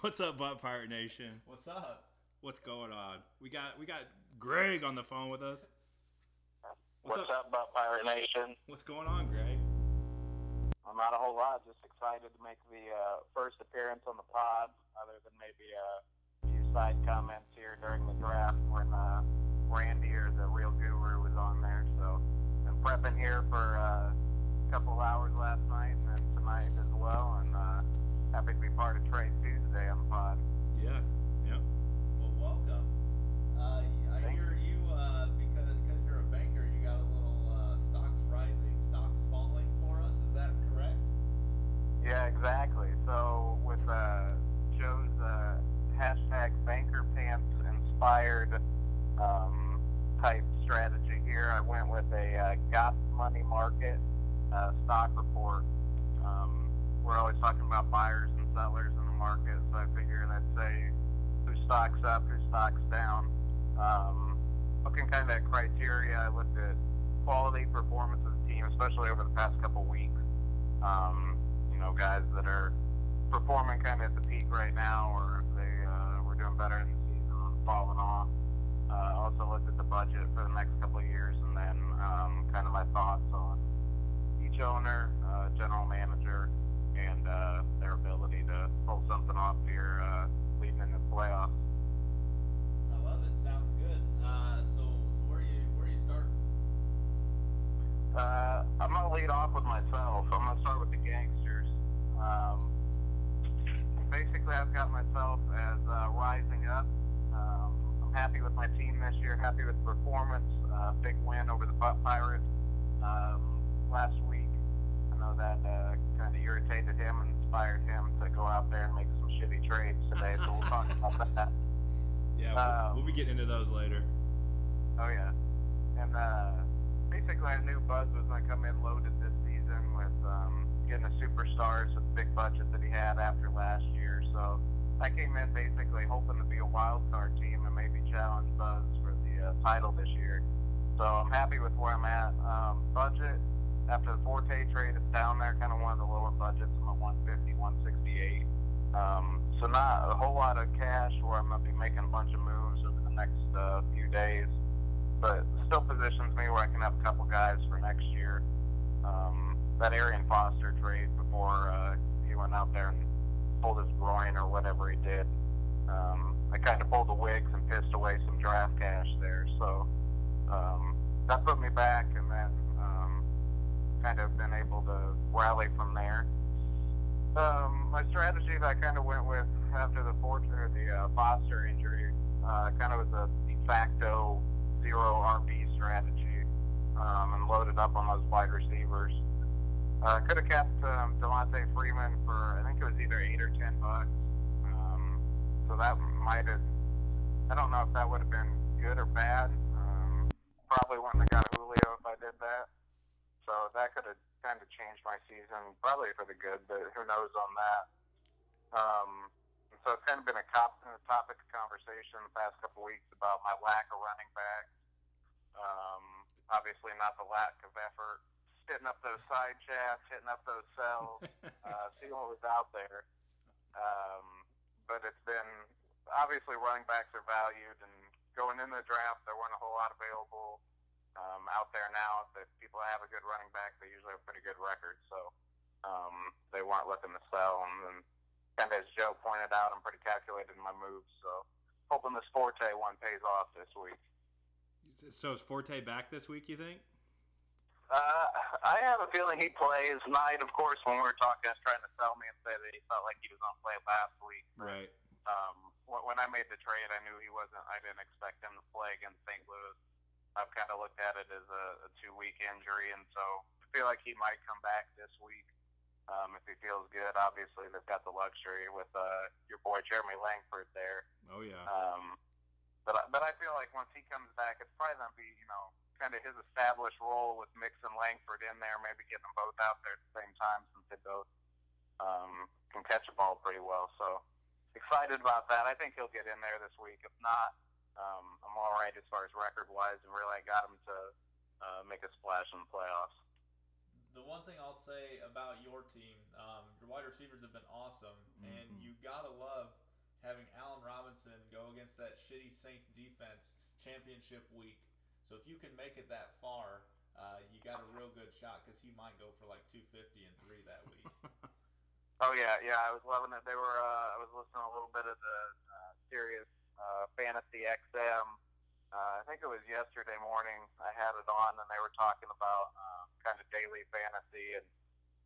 What's up, Butt Pirate Nation? What's up? What's going on? We got we got Greg on the phone with us. What's, What's up? up, Butt Pirate Nation? What's going on, Greg? Well, not a whole lot. Just excited to make the uh, first appearance on the pod, other than maybe a few side comments here during the draft when uh, Randy or the real guru was on there. So, been prepping here for uh, a couple hours last night and then tonight as well, and uh, happy to be part of Trade Tuesday on the pod. Yeah. Yep. Well, welcome. Uh, I Thanks. hear you uh, because because you're a banker, you got a little uh, stocks rising, stocks falling for us. Is that correct? Yeah, exactly. So with uh, Joe's uh, hashtag Banker Pants inspired um, type strategy here, I went with a uh, GOP money market uh, stock report. Um, we're always talking about buyers and sellers in the market, so I figured I'd say who stocks up, who stocks down. Um, looking kind of at criteria, I looked at quality performance of the team, especially over the past couple weeks. Um, you know, guys that are performing kind of at the peak right now, or if they uh, were doing better in the season falling off. Uh, also looked at the budget for the next couple of years, and then um, kind of my thoughts on each owner, uh, general manager, uh, their ability to pull something off here uh, leading into the playoffs. I love it. Sounds good. Uh, so, so where are you where you starting? Uh, I'm gonna lead off with myself. I'm gonna start with the gangsters. Um, basically, I've got myself as uh, rising up. Um, I'm happy with my team this year. Happy with the performance. Uh, big win over the Pirates um, last week know that uh, kind of irritated him and inspired him to go out there and make some shitty trades today. So we'll talk about that. Yeah, we'll, um, we'll, be getting into those later. Oh yeah, and uh, basically I knew Buzz was going to come in loaded this season with um, getting the superstars with the big budget that he had after last year. So I came in basically hoping to be a wild card team and maybe challenge Buzz for the uh, title this year. So I'm happy with where I'm at. Um, budget after the Forte trade, it's down there, kind of one of the lower budgets. I'm at 150, 168. Um, so not a whole lot of cash where I'm going to be making a bunch of moves over the next uh, few days, but still positions me where I can have a couple guys for next year. Um, that Arian Foster trade before uh, he went out there and pulled his groin or whatever he did. Um, I kind of pulled the wigs and pissed away some draft cash there, so um, that put me back, and then kind of been able to rally from there. Um, my strategy that I kind of went with after the Fortune the uh, Foster injury uh, kind of was a de facto zero RB strategy um, and loaded up on those wide receivers. Uh, could have kept um, Devonta Freeman for I think it was either eight or ten bucks. Um, so that might have I don't know if that would have been good or bad. Um, probably wouldn't have got Julio if I did that. So that could have kind of changed my season, probably for the good, but who knows on that. Um, so it's kind of been a, cop, a topic of conversation the past couple weeks about my lack of running back. Um, obviously, not the lack of effort, hitting up those side shafts, hitting up those cells, uh, seeing what was out there. Um, but it's been obviously running backs are valued, and going in the draft, there weren't a whole lot available um, out there now. If people have a good running back, they usually have a pretty good record. So um, they weren't looking to sell. And then, kind of as Joe pointed out, I'm pretty calculated in my moves. So hoping this Forte one pays off this week. So is Forte back this week? You think? Uh, I have a feeling he plays. Knight, of course, when we were talking, was trying to sell me and say that he felt like he was on play last week. Right. Um, when I made the trade, I knew he wasn't. I didn't expect him to play against St. Louis. I've kind of looked at it as a, a two week injury, and so I feel like he might come back this week um, if he feels good. Obviously, they've got the luxury with uh, your boy Jeremy Langford there. Oh yeah. Um, but I, but I feel like once he comes back, it's probably gonna be you know kind of his established role with mixing Langford in there, maybe getting them both out there at the same time since they both um, can catch a ball pretty well. So excited about that. I think he'll get in there this week. If not, um, I'm all right as far as record wise, and really I got him to uh, make a splash in the playoffs. the one thing I'll say about your team, um, your wide receivers have been awesome, and Mhm. you gotta love having Allen Robinson go against that shitty Saints defense championship week. So if you can make it that far, uh, you got a real good shot because he might go for like 250 and three that week. Oh yeah, yeah, I was loving it. They were. Uh, I was listening a little bit of the uh, Sirius uh, Fantasy XM. Uh, I think it was yesterday morning. I had it on, and they were talking about um, kind of daily fantasy, and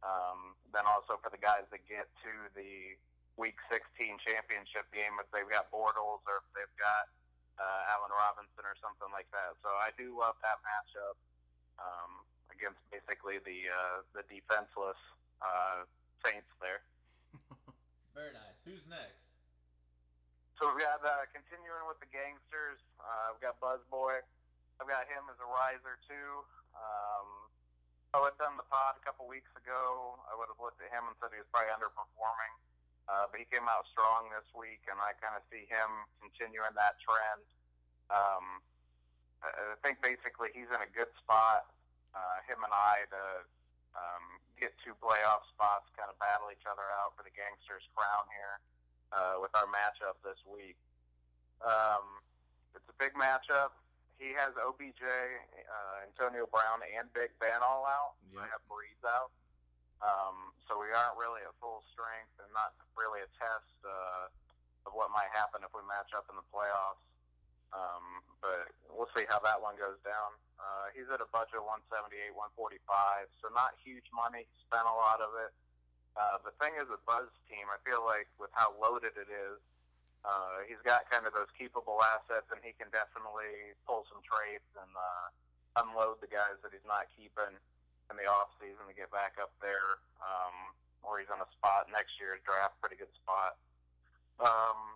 um, then also for the guys that get to the Week 16 championship game, if they've got Bortles or if they've got uh, Allen Robinson or something like that. So I do love that matchup um, against basically the uh, the defenseless uh, Saints there. Very nice. Who's next? So we've got uh, continuing with the gangsters. Uh, we've got Buzzboy. I've got him as a riser too. Um, I had done the pod a couple weeks ago. I would have looked at him and said he was probably underperforming, uh, but he came out strong this week, and I kind of see him continuing that trend. Um, I I think basically he's in a good spot. Uh, him and I to um, get two playoff spots, kind of battle each other out for the gangsters crown here uh, with our matchup this week. Um, it's a big matchup. He has OBJ, uh, Antonio Brown, and Big Ben all out. Yep. I have Brees out. Um, so we aren't really at full strength and not really a test uh, of what might happen if we match up in the playoffs. Um, but we'll see how that one goes down. Uh, he's at a budget of 178, 145, so not huge money. Spent a lot of it. Uh, the thing is with Buzz team, I feel like with how loaded it is, uh, he's got kind of those keepable assets, and he can definitely pull some trades and uh, unload the guys that he's not keeping in the off season to get back up there, um, where he's in a spot next year's draft, pretty good spot. Um,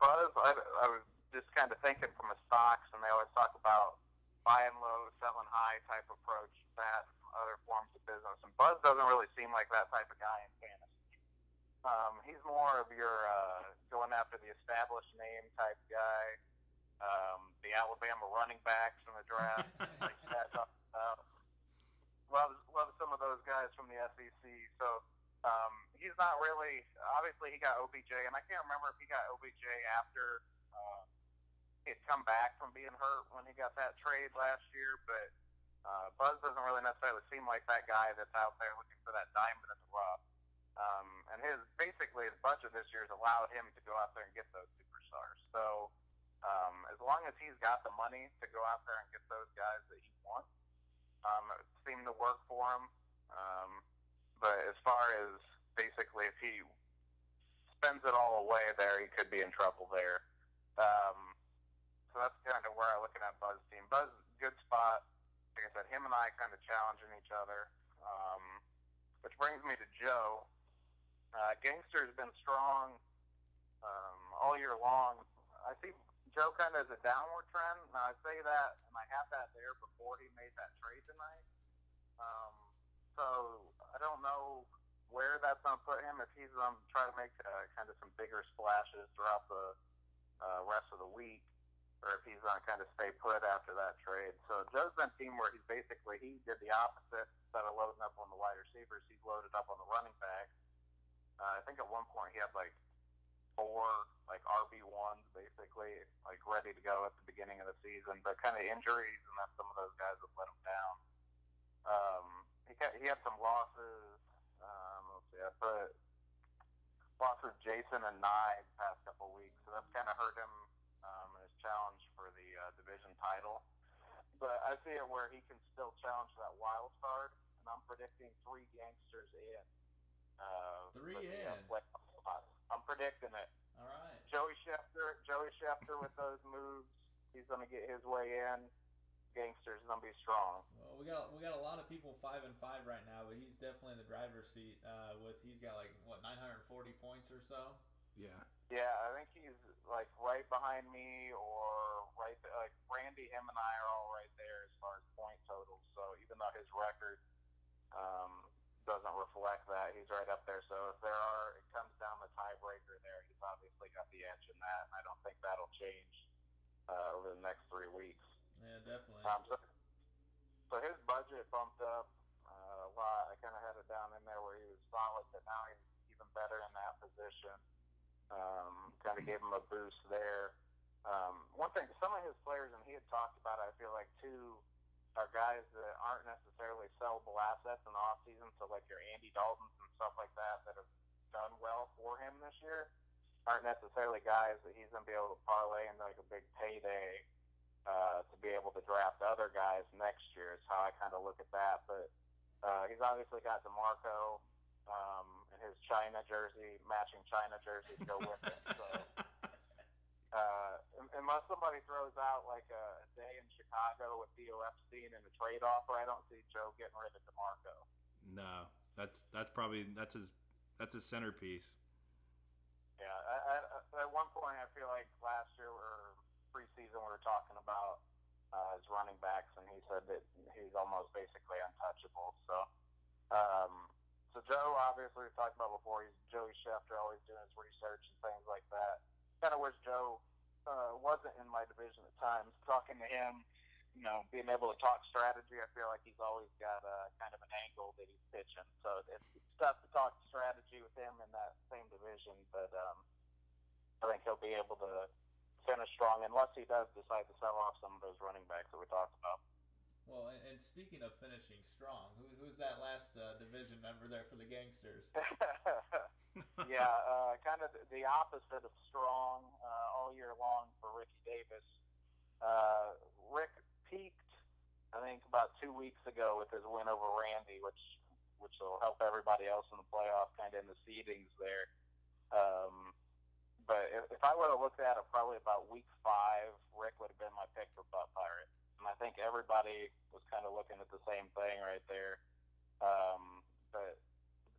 Buzz, I, I was just kind of thinking from a stocks, and they always talk about buying low, selling high type approach, that other forms of business. And Buzz doesn't really seem like that type of guy in fantasy. Um, he's more of your uh, going after the established name type guy, um, the Alabama running backs in the draft, like that. Uh, loves loves some of those guys from the SEC. So um, he's not really. Obviously, he got OBJ, and I can't remember if he got OBJ after uh, he had come back from being hurt when he got that trade last year. But uh, Buzz doesn't really necessarily seem like that guy that's out there looking for that diamond in the rough. Um, and his basically his budget this year has allowed him to go out there and get those superstars. So um, as long as he's got the money to go out there and get those guys that he wants, um, it seemed to work for him. Um, but as far as basically if he spends it all away there, he could be in trouble there. Um, so that's kind of where I'm looking at Buzz team. Buzz, good spot. Like I said, him and I kind of challenging each other. Um, which brings me to Joe. Uh, Gangster's been strong um, all year long. I see Joe kind of as a downward trend. Now I say that, and I had that there before he made that trade tonight. Um, so I don't know where that's going to put him. If he's going to try to make uh, kind of some bigger splashes throughout the uh, rest of the week, or if he's going to kind of stay put after that trade. So Joe's been team where he's basically he did the opposite. Instead of loading up on the wide receivers, he's loaded up on the running back. Uh, I think at one point he had like four like RB ones basically, like ready to go at the beginning of the season, but kind of injuries and then some of those guys have let him down. Um, he he had some losses. Um, let's see, I put losses Jason and Nye the past couple weeks, so that's kind of hurt him challenge for the uh, division title. But I see it where he can still challenge that wild card, and I'm predicting three gangsters in. Uh, Three for uh, in. I'm predicting it. All right. Joey Schefter, Joey Schefter with those moves, he's going to get his way in. Gangster's going to be strong. Well, we got we got a lot of people five and five right now, but he's definitely in the driver's seat. Uh, with he's got like what 940 points or so. Yeah. Yeah, I think he's like right behind me, or right like Randy, him and I are all right there as far as point totals. So even though his record um, doesn't reflect that, he's right up there. So if there are, it comes down the tiebreaker there. He's obviously got the edge in that, and I don't think that'll change uh, over the next three weeks. Yeah, definitely. Um, so, so his budget bumped up uh, a lot. I kind of had it down in there where he was solid, but now he's even better in that position. Um, kind of gave him a boost there. Um, one thing, some of his players, and he had talked about, I feel like too, are guys that aren't necessarily sellable assets in the off season. So like your Andy Daltons and stuff like that that have done well for him this year aren't necessarily guys that he's going to be able to parlay into like a big payday uh, to be able to draft other guys next year. Is how I kind of look at that. But uh, he's obviously got DeMarco um, his China jersey, matching China jersey to go with it. So uh, unless somebody throws out like a day in Chicago with Theo Epstein and a trade offer, I don't see Joe getting rid of DeMarco. No, that's that's probably that's his that's his centerpiece. Yeah, I, I, at one point I feel like last year or preseason we were talking about uh, his running backs, and he said that he's almost basically untouchable. So, um, so Joe obviously we talked about before. He's Joey Schefter, always doing his research and things like that kind of wish Joe uh, wasn't in my division at times. Talking to him, you know, being able to talk strategy, I feel like he's always got a kind of an angle that he's pitching. So it's, tough to talk strategy with him in that same division, but um, I think he'll be able to finish strong unless he does decide to sell off some of those running backs that we talked about. Well, and, and speaking of finishing strong, who, who's that last uh, division member there for the Gangsters? yeah, uh, kind of the opposite of strong uh, all year long for Ricky Davis. Uh, Rick peaked, I think, about two weeks ago with his win over Randy, which which will help everybody else in the playoff, kind of in the seedings there. Um, but if, if I would have looked at it probably about week five, Rick would have been my pick for I think everybody was kind of looking at the same thing right there. Um, but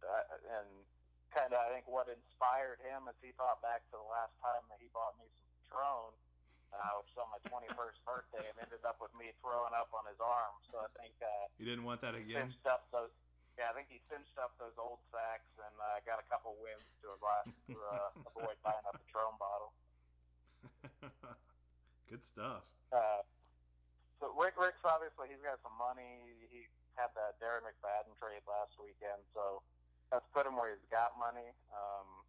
uh, and kind of I think what inspired him is he thought back to the last time that he bought me some Patron, uh, which was on my 21st birthday, and ended up with me throwing up on his arm. So I think uh, you didn't want that again. Cinched up those, yeah, I think he cinched up those old sacks and uh, got a couple wins to, avoid, to uh, avoid buying up a Patron bottle. Good stuff. Uh, so Rick Rick's obviously he's got some money. He had that Darren McFadden trade last weekend, so that's put him where he's got money. Um,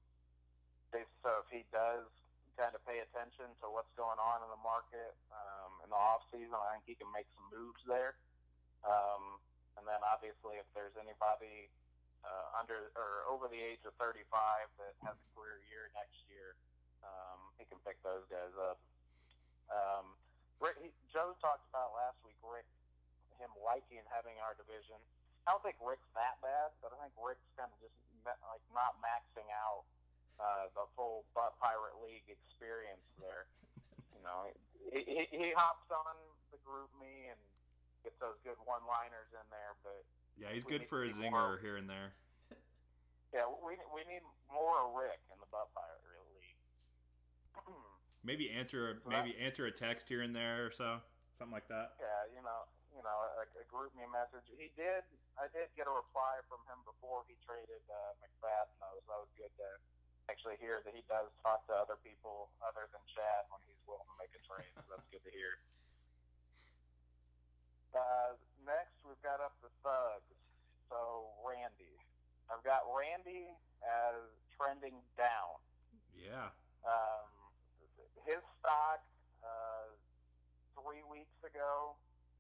so if he does kind of pay attention to what's going on in the market um, in the off season, I think he can make some moves there. Um, and then obviously, if there's anybody uh, under or over the age of 35 that has a career year next year, um, he can pick those guys up. Um, Rick, he, Joe talked about last week, Rick, him liking having our division. I don't think Rick's that bad, but I think Rick's kind of just like not maxing out uh, the full Butt Pirate League experience there. You know, he, he, he hops on the GroupMe and gets those good one-liners in there, but yeah, he's good for a zinger more. here and there. Yeah, we we need more Rick in the Butt Pirate League. maybe answer maybe answer a text here and there or so, something like that. Yeah, you know, you know, a, a GroupMe message. He did. I did get a reply from him before he traded uh, McFadden. Though, so that was good to actually hear that he does talk to other people other than Chad when he's willing to make a trade. so that's good to hear. Uh, next, we've got up the thugs. So Randy, I've got Randy as trending down. Yeah. Um, his stock uh, three weeks ago.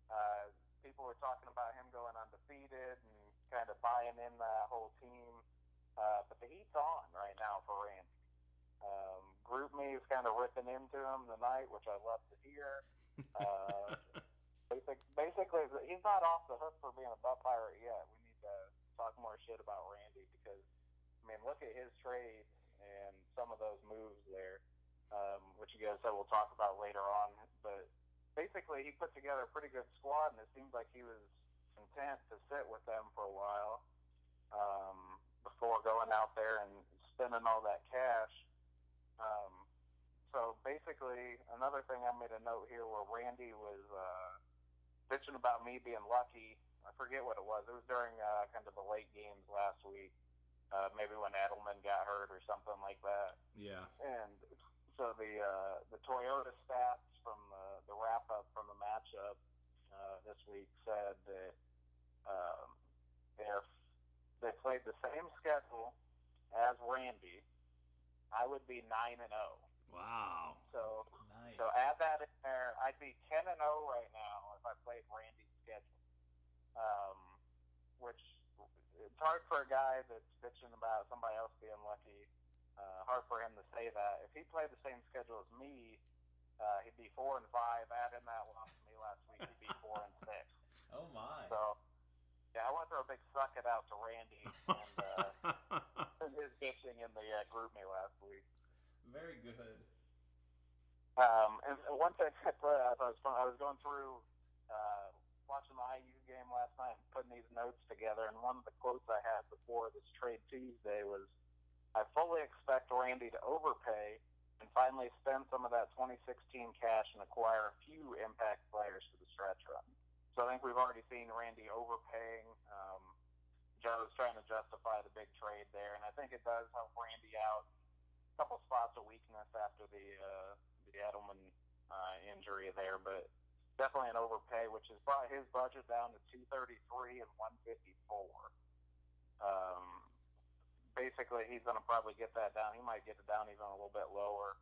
Uh, people were talking about him going undefeated and kind of buying in that whole team. Uh, but the heat's on right now for Randy. Um, GroupMe is kind of ripping into him tonight, which I love to hear. Uh, basic, basically, he's not off the hook for being a butt pirate yet. We need to talk more shit about Randy because, I mean, look at his trade and some of those moves there um, which you guys said we'll talk about later on. But basically, he put together a pretty good squad, and it seems like he was content to sit with them for a while um, before going out there and spending all that cash. Um, so basically, another thing I made a note here where Randy was uh, bitching about me being lucky. I forget what it was. It was during uh, kind of the late games last week. Uh, maybe when Edelman got hurt or something like that. Yeah. And so the uh, the Toyota stats from the, the wrap up from the matchup uh, this week said that um, they're they played the same schedule as Randy, I would be nine and zero. Wow. So Nice. so add that in there. I'd be ten and zero right now if I played Randy's schedule. Um, which it's hard for a guy that's bitching about somebody else being lucky. Uh, hard for him to say that. If he played the same schedule as me, uh, he'd be four and five. Add in that loss to me last week, he'd be four and six. oh my. So yeah, I want to throw a big suck it out to Randy and uh, his bitching in the uh, GroupMe last week. Very good. Um, and one thing I put, I thought was fun. I was going through uh, watching the IU game last night, and putting these notes together, and one of the quotes I had before this trade Tuesday was, "I fully expect Randy to overpay and finally spend some of that 2016 cash and acquire a few impact players for the stretch run." So I think we've already seen Randy overpaying. Um, Joe's trying to justify the big trade there, and I think it does help Randy out. A couple spots of weakness after the uh, the Edelman uh, injury there, but definitely an overpay, which has brought his budget down to 233 and 154. Um, basically, he's going to probably get that down. He might get it down even a little bit lower.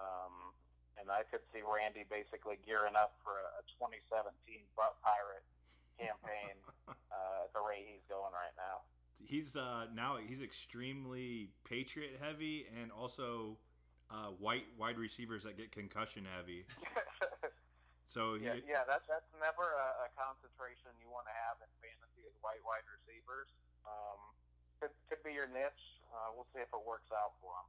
Um, and I could see Randy basically gearing up for a, a 2017 Butt Pirate campaign uh, at the rate he's going right now. he's uh now he's extremely patriot heavy and also uh white wide receivers that get concussion heavy. So he, yeah, yeah, that's that's never a, a concentration you want to have in fantasy is white wide receivers. Um, could could be your niche. Uh, we'll see if it works out for him.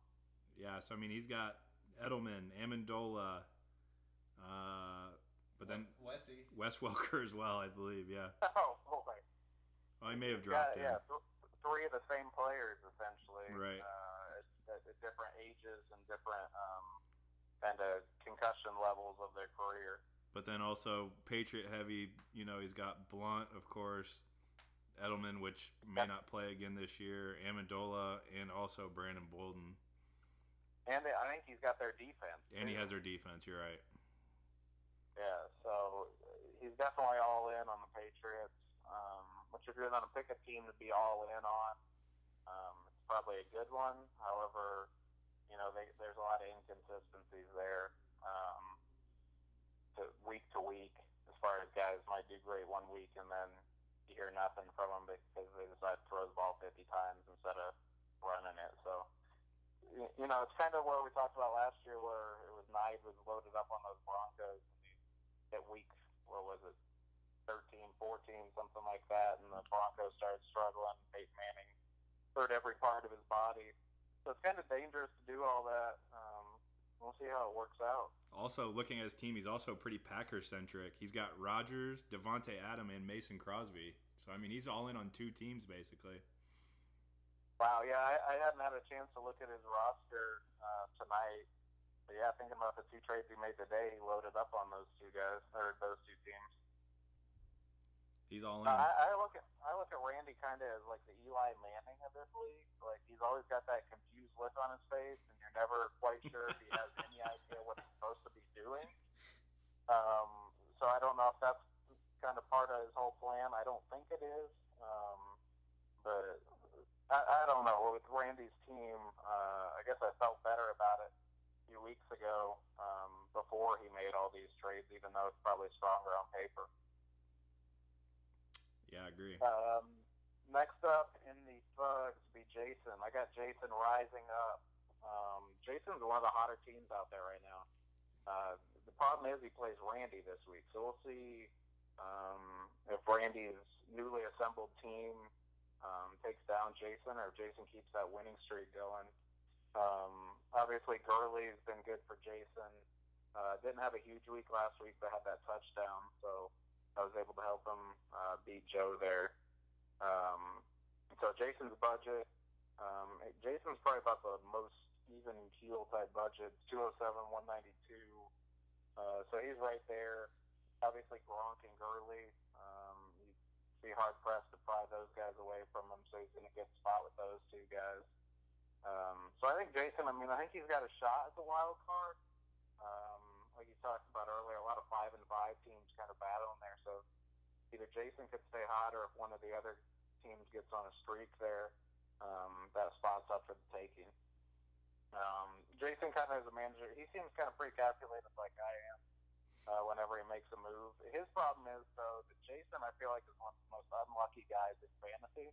yeah, so I mean he's got Edelman, Amendola, uh but then Wessie. Wes Welker as well, I believe, yeah. Oh boy, Well, he may have dropped in. yeah, th- three of the same players essentially, Right. Uh, at, at different ages and different um, kind of concussion levels of their career. But then also Patriot heavy, you know, he's got Blount, of course, Edelman, which may not play again this year, Amendola, and also Brandon Bolden. And I think he's got their defense. And he has their defense, you're right. Yeah, so he's definitely all in on the Patriots. Um, which if you're going to pick a team to be all in on, um, it's probably a good one. However, you know, they, there's a lot of inconsistencies there um, to week to week as far as guys might do great one week and then hear nothing from them because they decide to throw the ball 50 times instead of running it. So, you know, it's kind of what we talked about last year where it was Knight was loaded up on those Broncos at week, what was it, 13, 14, something like that, and the Broncos started struggling. Peyton Manning hurt every part of his body. So it's kind of dangerous to do all that. We'll see how it works out. Also, looking at his team, he's also pretty Packer centric. He's got Rodgers, Davante Adam, and Mason Crosby. So I mean, he's all in on two teams basically. Wow, yeah, I, I hadn't had a chance to look at his roster uh, tonight. But yeah, thinking about the two trades he made today, he loaded up on those two guys or those two teams. He's all in. Uh, I, I look at I look at Randy kind of as like the Eli Manning of this league. Like he's always got that confused look on his face, and you're never quite sure if he has any idea what he's supposed to be doing. Um, so I don't know if that's kind of part of his whole plan. I don't think it is. Um, but I, I don't know. With Randy's team, uh, I guess I felt better about it a few weeks ago um, before he made all these trades, even though it's probably stronger on paper. Yeah, I agree. Um, next up in the thugs be Jason. I got Jason rising up. Um, Jason's one of the hotter teams out there right now. Uh, the problem is he plays Randy this week, so we'll see um, if Randy's newly assembled team um, takes down Jason or if Jason keeps that winning streak going. Um, obviously, Gurley's been good for Jason. Uh, didn't have a huge week last week, but had that touchdown, so I was able to help him uh, beat Joe there. Um, so Jason's budget, um, Jason's probably about the most even keel type budget, 207, 192. Uh, so he's right there. Obviously Gronk and Gurley, um, you be hard pressed to pry those guys away from him. So he's going to get spot with those two guys. Um, so I think Jason, I mean, I think he's got a shot at the wild card. Um, like you talked about earlier, a lot of five and five teams kind of battling there. So either Jason could stay hot, or if one of the other teams gets on a streak there, um, that spot's up for the taking. Um, Jason kind of as a manager, he seems kind of pretty calculated like I am. Uh, whenever he makes a move, his problem is though that Jason, I feel like, is one of the most unlucky guys in fantasy.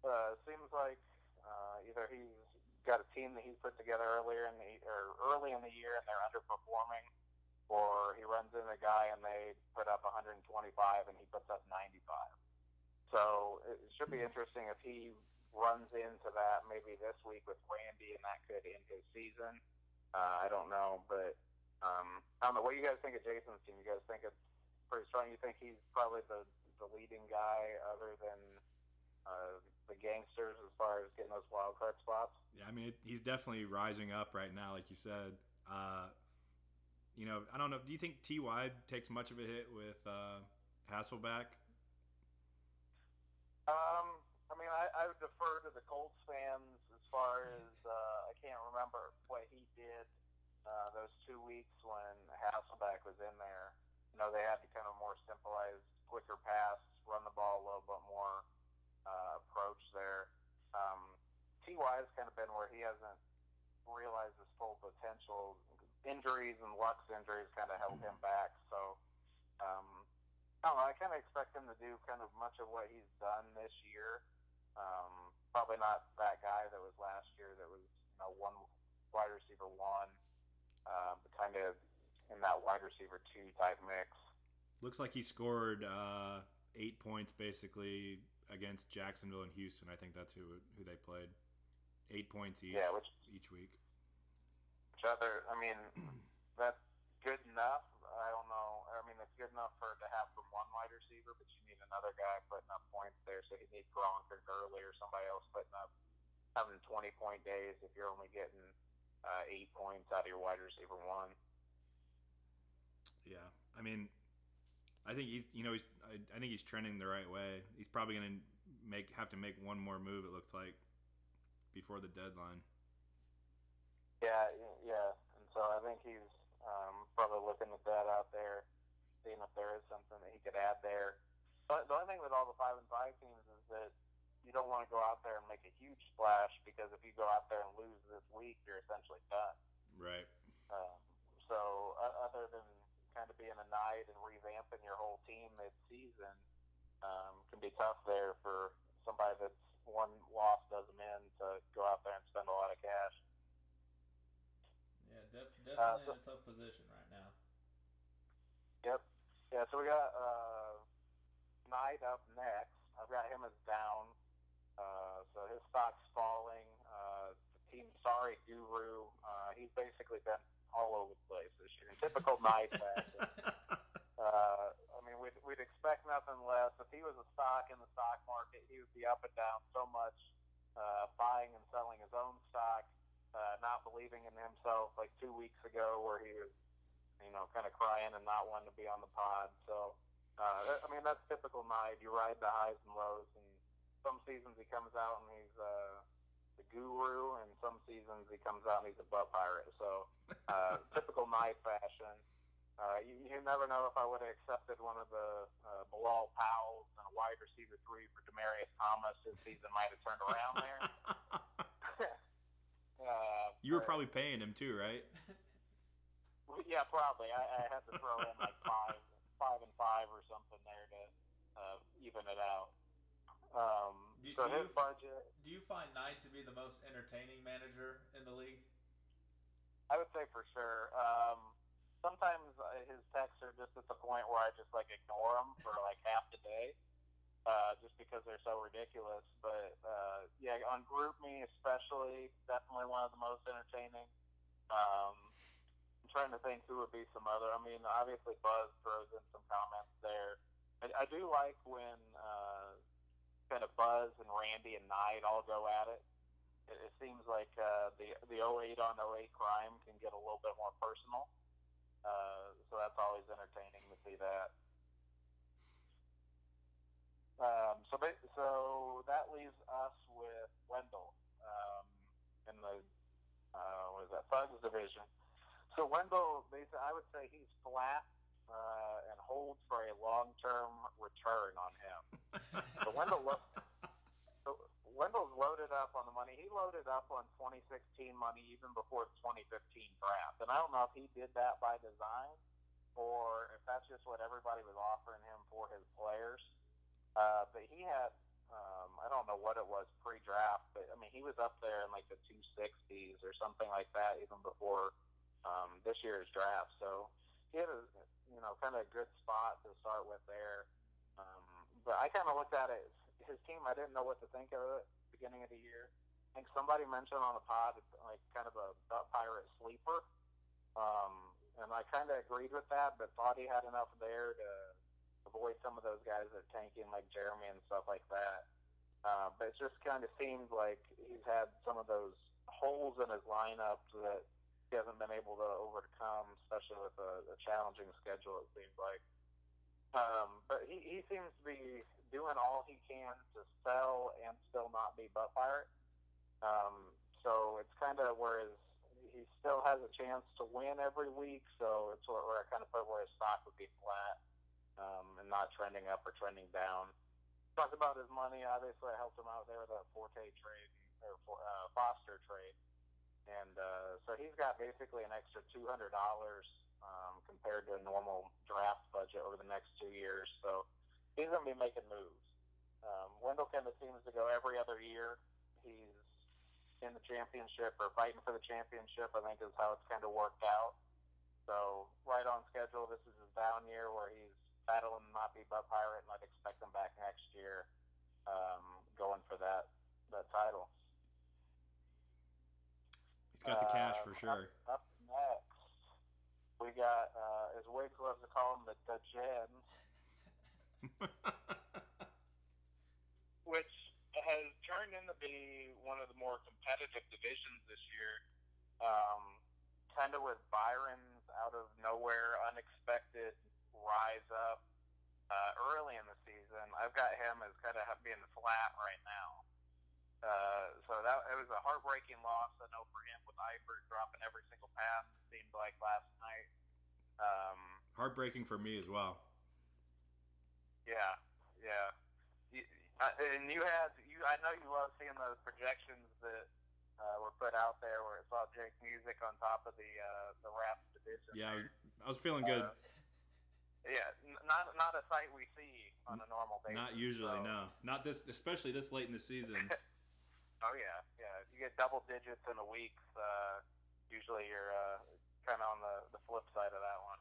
Uh, seems like uh, either he's got a team that he's put together earlier in the or early in the year and they're underperforming, or he runs into a guy and they put up 125 and he puts up 95. So it should be interesting if he runs into that maybe this week with Randy and that could end his season. Uh, I don't know, but um, I don't know. What do you guys think of Jason's team? You guys think it's pretty strong? You think he's probably the the leading guy other than uh, the gangsters as far as getting those wild card spots? Yeah, I mean, it, he's definitely rising up right now, like you said. Uh, you know, I don't know. Do you think Ty takes much of a hit with uh, Hasselbeck? Um, I mean, I, I would defer to the Colts fans as far as uh, I can't remember what he did uh, those two weeks when Hasselbeck was in there. You know, they had to kind of more simplize, quicker pass, run the ball a little bit more uh, approach there. Um, Ty has kind of been where he hasn't realized his full potential. Injuries and Luck's injuries kind of held him back. So, um, I don't know. I kind of expect him to do kind of much of what he's done this year. Um, probably not that guy that was last year that was, you know, one wide receiver one, uh, but kind of in that wide receiver two type mix. Looks like he scored uh, eight points basically against Jacksonville and Houston. I think that's who who they played. Eight points each. Yeah, which each week. Which other? I mean, that's good enough. I don't know. I mean, it's good enough for to have from one wide receiver, but you need another guy putting up points there. So you need Gronk or Gurley or somebody else putting up having 20 point days if you're only getting uh, eight points out of your wide receiver one. Yeah, I mean, I think he's you know he's I, I think he's trending the right way. He's probably going to make have to make one more move. It looks like before the deadline. Yeah, yeah, and so I think he's um, probably looking at that out there, seeing if there is something that he could add there. But the only thing with all the five and five teams is that you don't want to go out there and make a huge splash because if you go out there and lose this week, you're essentially done. Right. Um, so uh, other than kind of being a night and revamping your whole team mid-season, um, can be tough there for somebody that's one loss does them in to go out there and spend a lot of cash. Yeah, def- definitely so, in a tough position right now. Yep. Yeah, so we got uh, Knight up next. I've got him as down. Uh, so his stock's falling. Uh, the team sorry guru. Uh, he's basically been all over the place this year. Typical Knight fashion. Uh, I mean, we'd, we'd expect nothing less. If he was a stock in the stock market, he would be up and down so much, uh, buying and selling his own stock, uh, not believing in himself like two weeks ago where he was, you know, kind of crying and not wanting to be on the pod. So, uh, I mean, that's typical Knight. You ride the highs and lows, and some seasons he comes out and he's uh, the guru, and some seasons he comes out and he's a butt pirate. So, uh, typical Knight fashion. Uh, you, you never know if I would have accepted one of the uh, Bilal Powells and a wide receiver three for Demaryius Thomas. His season might have turned around there. uh, you were probably paying him too, right? yeah, probably. I, I had to throw in like five, five and five or something there to uh, even it out. Um, do, so do his you, budget. Do you find Knight to be the most entertaining manager in the league? I would say for sure. Um, sometimes uh, his texts are just at the point where I just like ignore them for like half the day, uh, just because they're so ridiculous. But uh, yeah, on GroupMe especially, definitely one of the most entertaining. Um, I'm trying to think who would be some other. I mean, obviously Buzz throws in some comments there. I, I do like when uh, kind of Buzz and Randy and Knight all go at it. It, it seems like uh, the the 08 on 08 crime can get a little bit more personal. Uh, so that's always entertaining to see that. Um, so, so that leaves us with Wendell um, in the uh, what is that Thugs division. So Wendell, I would say he's flat uh, and holds for a long-term return on him. so Wendell looks Wendell's loaded up on the money. He loaded up on 2016 money even before the 2015 draft, and I don't know if he did that by design or if that's just what everybody was offering him for his players. Uh, but he had, um, I don't know what it was pre-draft, but I mean he was up there in like the 260s or something like that even before um, this year's draft. So he had a, you know, kind of a good spot to start with there. Um, but I kind of looked at it his team, I didn't know what to think of it beginning of the year. I think somebody mentioned on the pod like kind of a pirate sleeper, um, and I kind of agreed with that, but thought he had enough there to avoid some of those guys that are tanking like Jeremy and stuff like that. Uh, but it just kind of seemed like he's had some of those holes in his lineup that he hasn't been able to overcome, especially with a, a challenging schedule. It seems like. Um, but he, he seems to be doing all he can to sell and still not be butt pirate. Um, so it's kind of where his, he still has a chance to win every week. So it's where, where I kind of put where his stock would be flat um, and not trending up or trending down. Talk about his money. Obviously, I helped him out there with that Forte trade or uh, Foster trade, and uh, so he's got basically an extra two hundred dollars um, compared to a normal draft budget over the next two years. So he's going to be making moves. Um, Wendell kind of seems to go every other year. He's in the championship or fighting for the championship. I think is how it's kind of worked out. So right on schedule. This is his down year where he's battling not be butt pirate, and I'd expect him back next year, um, going for that that title. Got the cash for uh, sure. Up, up next, we got uh, as Wiggs loves to call him the the which has turned into be one of the more competitive divisions this year. Um, kind of with Byron's out of nowhere, unexpected rise up uh, early in the season. I've got him as kind of being flat right now. Uh, so that it was a heartbreaking loss. I know for him with Eifert dropping every single pass. It seemed like last night. Um, heartbreaking for me as well. Yeah, yeah. You, uh, and you had you. I know you love seeing those projections that uh, were put out there where it saw Jake Music on top of the uh, the rap division. Yeah, I was feeling good. Uh, yeah, not not a sight we see on a normal basis. Not usually, so. no. Not this, especially this late in the season. oh yeah, yeah. If you get double digits in a week, uh, usually you're uh, kind of on the the flip side of that one.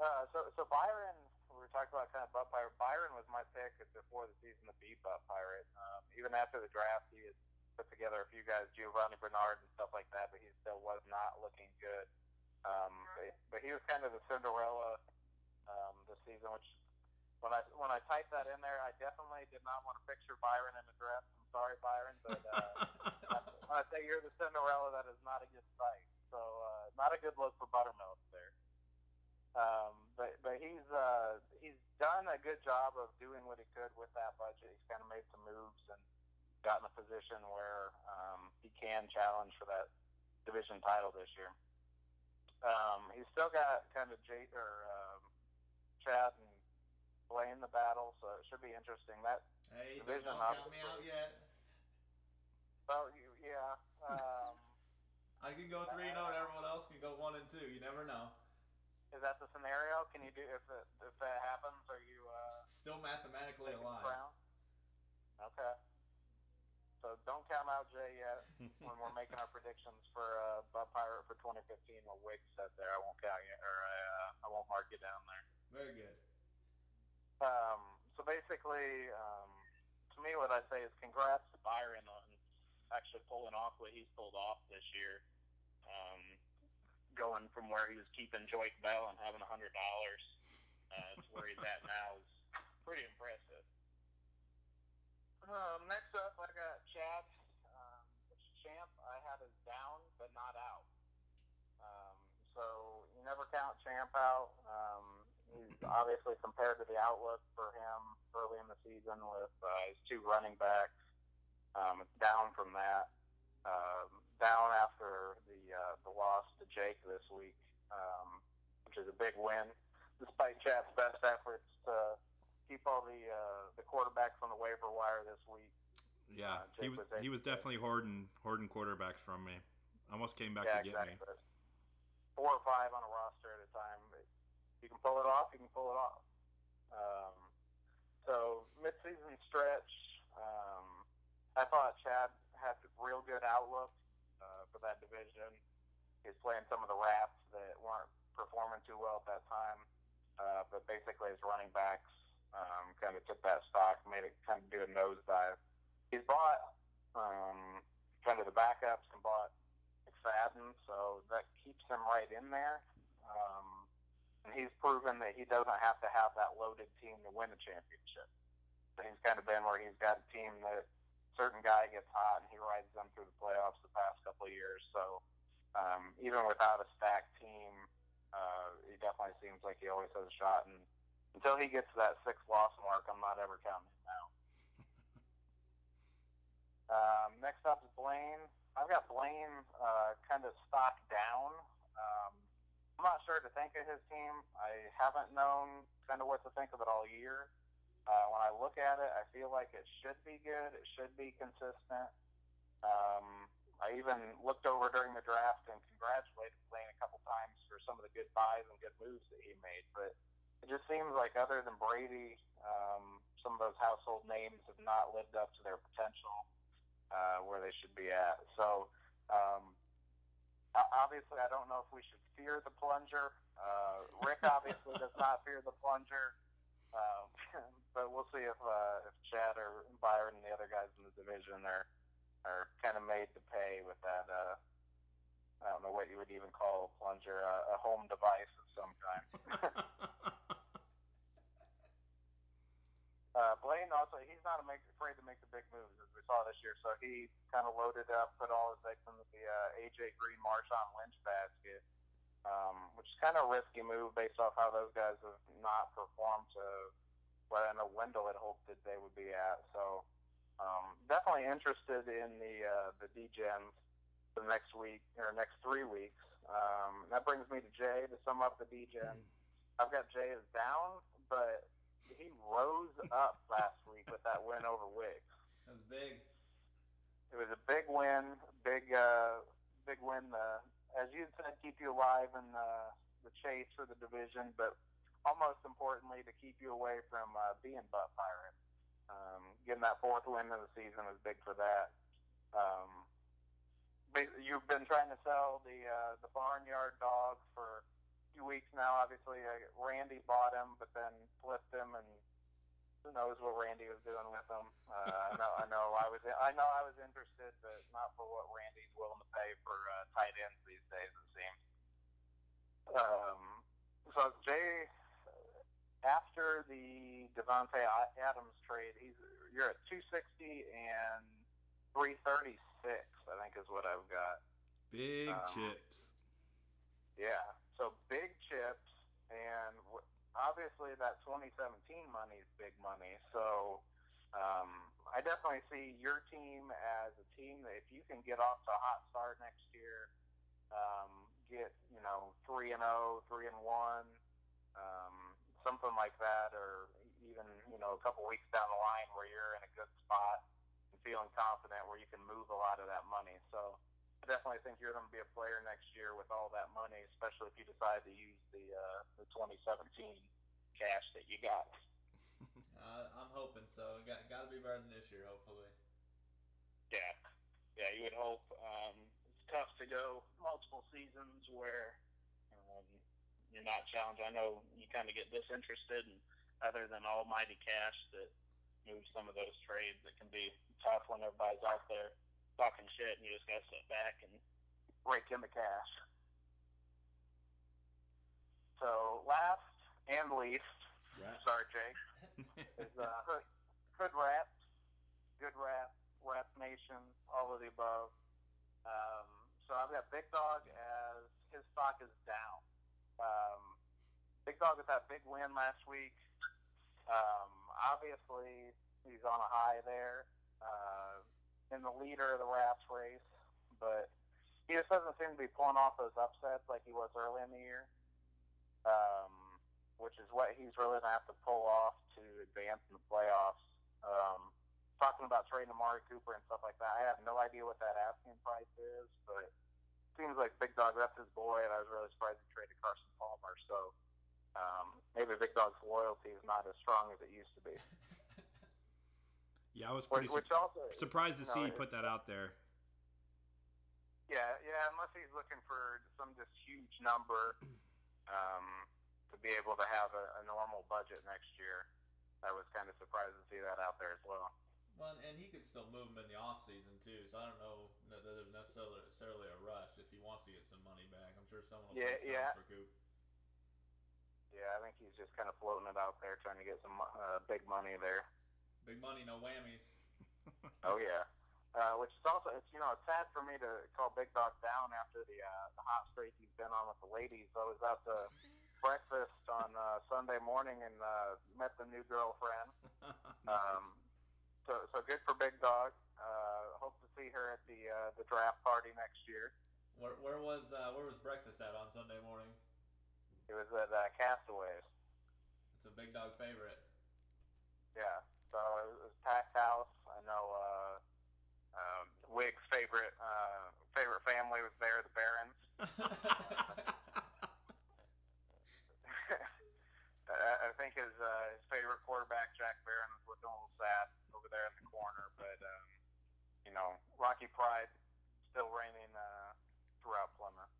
Uh, so so Byron we were talking about kind of butt pirate. Byron was my pick before the season to be butt pirate. Um, even after the draft, he had put together a few guys, Giovani Bernard and stuff like that, but he still was not looking good. Um, but, but he was kind of the Cinderella um, this season, which when I when I typed that in there, I definitely did not want to picture Byron in a dress. I'm sorry, Byron, but uh, when I say you're the Cinderella, that is not a good sight. So uh, not a good look for Buttermilk there. Um, but but he's uh, he's done a good job of doing what he could with that budget. He's kind of made some moves and gotten a position where um, he can challenge for that division title this year. Um, he's still got kind of Jay or um, Chad and Blaine the battle, so it should be interesting. That hey, division don't count me out yet. Well, you, yeah. Um, I can go three and zero, and everyone else can go one and two. You never know. Is that the scenario? Can you do if it, if that happens? Are you uh, still mathematically alive? Crown? Okay. So don't count out Jay yet when we're making our predictions for uh, Butt Pirate for 2015. What Wig said there, I won't count you, or uh, I won't mark you down there. Very good. Um, so basically, um, to me, what I say is congrats to Byron on actually pulling off what he's pulled off this year. Um, going from where he was keeping Joique Bell and having a hundred dollars uh, to where he's at now is pretty impressive. Um, next up, I got Chad, um, which champ I had as down but not out. Um, so you never count champ out. Um, he's obviously compared to the outlook for him early in the season with uh, his two running backs. Um, it's down from that. Um, down after the uh, the loss to Jake this week, um, which is a big win, despite Chad's best efforts to keep all the uh, the quarterbacks on the waiver wire this week. Yeah, Uh, he was was he was definitely hoarding hoarding quarterbacks from me. Almost came back yeah, to get exactly. me. Four or five on a roster at a time. But you can pull it off. You can pull it off. Um, so midseason stretch. Um, I thought Chad had a real good outlook uh, for that division. He's playing some of the rats that weren't performing too well at that time, uh, but basically his running backs um, kind of took that stock, made it kind of do a nosedive. He's bought um, kind of the backups and bought McFadden, so that keeps him right in there. Um, and he's proven that he doesn't have to have that loaded team to win a championship. So he's kind of been where he's got a team that certain guy gets hot and he rides them through the playoffs the past couple of years. So um, even without a stacked team, uh, he definitely seems like he always has a shot. And until he gets to that six loss mark, I'm not ever counting him out. Um, next up is Blaine. I've got Blaine uh, kind of stocked down. Sure to think of his team. I haven't known kind of what to think of it all year. Uh, when I look at it, I feel like it should be good. It should be consistent. Um, I even looked over during the draft and congratulated Blaine a couple times for some of the good buys and good moves that he made. But it just seems like other than Brady, um, some of those household names have not lived up to their potential uh, where they should be at. So um, obviously, I don't know if we should fear the plunger. Uh, Rick obviously does not fear the plunger. Um, but we'll see if uh, if Chad or Byron and the other guys in the division are are kind of made to pay with that. Uh, I don't know what you would even call a plunger, uh, a home device of some kind. Uh, Blaine also, he's not make, afraid to make the big moves as we saw this year. So he kind of loaded up, put all his eggs in the uh, AJ Green, Marshawn Lynch basket, um, which is kind of a risky move based off how those guys have not performed to what I know Wendell had hoped that they would be at. So um, definitely interested in the uh, the DGens the next week or next three weeks. Um, that brings me to Jay to sum up the DGen. I've got Jay as down, but he rose up last week with that win over Wiggs. That was big. It was a big win, big uh, big win. Uh, as you said, keep you alive in uh, the chase for the division, but almost importantly, to keep you away from uh, being butt pirate. Um, getting that fourth win of the season is big for that. Um, but you've been trying to sell the uh, the barnyard dog for few weeks now. Obviously, uh, Randy bought him, but then flipped him, and who knows what Randy was doing with him. Uh, I know, I know, I was, I know, I was interested, but not for what Randy's willing to pay for uh, tight ends these days. It seems. Um, so Jay, after the Davante Adams trade, he's you're at 260 and 336. I think is what I've got. Big Um, chips. Yeah. So big chips, and obviously that 2017 money is big money. So um, I definitely see your team as a team that if you can get off to a hot start next year, um, get you know three and 0, 3 and one, um, something like that, or even you know a couple weeks down the line where you're in a good spot and feeling confident where you can move a lot of that money. So. Definitely think you're going to be a player next year with all that money, especially if you decide to use the uh, the 2017 cash that you got. Uh, I'm hoping so. Got got to be better than this year, hopefully. Yeah, yeah, you would hope. Um, it's tough to go multiple seasons where um, you're not challenged. I know you kind of get disinterested, and other than almighty cash that moves some of those trades, it can be tough when everybody's out there talking shit, and you just got to sit back and rake in the cash. So last and least, Right. sorry, Jake, is uh, Hood, Hood Rats, Good Rap, Rap Nation, all of the above. Um, so I've got Big Dog as his stock is down. Um, Big Dog with that big win last week. Um, obviously, he's on a high there uh, in the leader of the Raps race, but he just doesn't seem to be pulling off those upsets like he was early in the year. Um, which is what he's really going to have to pull off to advance in the playoffs. Um, talking about trading Amari Cooper and stuff like that. I have no idea what that asking price is, but it seems like Big Dog that's his boy, and I was really surprised he traded Carson Palmer. So um, maybe Big Dog's loyalty is not as strong as it used to be. yeah, I was pretty which, su- which also, surprised to you know, see he put that out there. Yeah, yeah, unless he's looking for some just huge number um, to be able to have a, a normal budget next year. I was kind of surprised to see that out there as well. Well, and he could still move him in the off season too. So I don't know that there's necessarily necessarily a rush if he wants to get some money back. I'm sure someone will Yeah, pay some yeah. for Coop. Yeah, I think he's just kind of floating it out there, trying to get some uh, big money there. Big money, no whammies. Oh yeah. Uh, which is also, it's you know, it's sad for me to call Big Dog down after the uh, the hot streak he's been on with the ladies. I was out to breakfast on uh, Sunday morning and uh, met the new girlfriend. Um, so so good for Big Dog. Uh, hope to see her at the uh, the draft party next year. Where, where was uh, where was breakfast at on Sunday morning? It was at uh, Castaways. It's a big dog favorite. Yeah. So it was packed house. I know uh, um, Wig's favorite uh, favorite family was there, the Barons. I I think his uh, his favorite quarterback, Jack Barron, was looking a little sad over there in the corner. But um, you know, Rocky Pride still reigning uh, throughout Plymouth.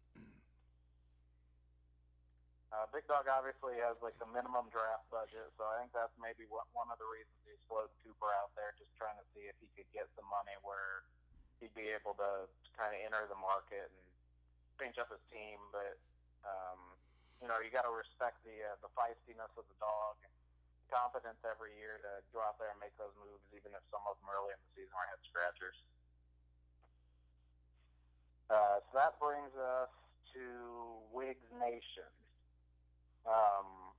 Uh, Big Dog obviously has like the minimum draft budget, so I think that's maybe what, one of the reasons he's floating Cooper out there, just trying to see if he could get some money where he'd be able to kind of enter the market and change up his team. But um, you know, you got to respect the uh, the feistiness of the dog confidence every year to go out there and make those moves, even if some of them early in the season are head scratchers. Uh, so that brings us to Wiggs Nation. Um,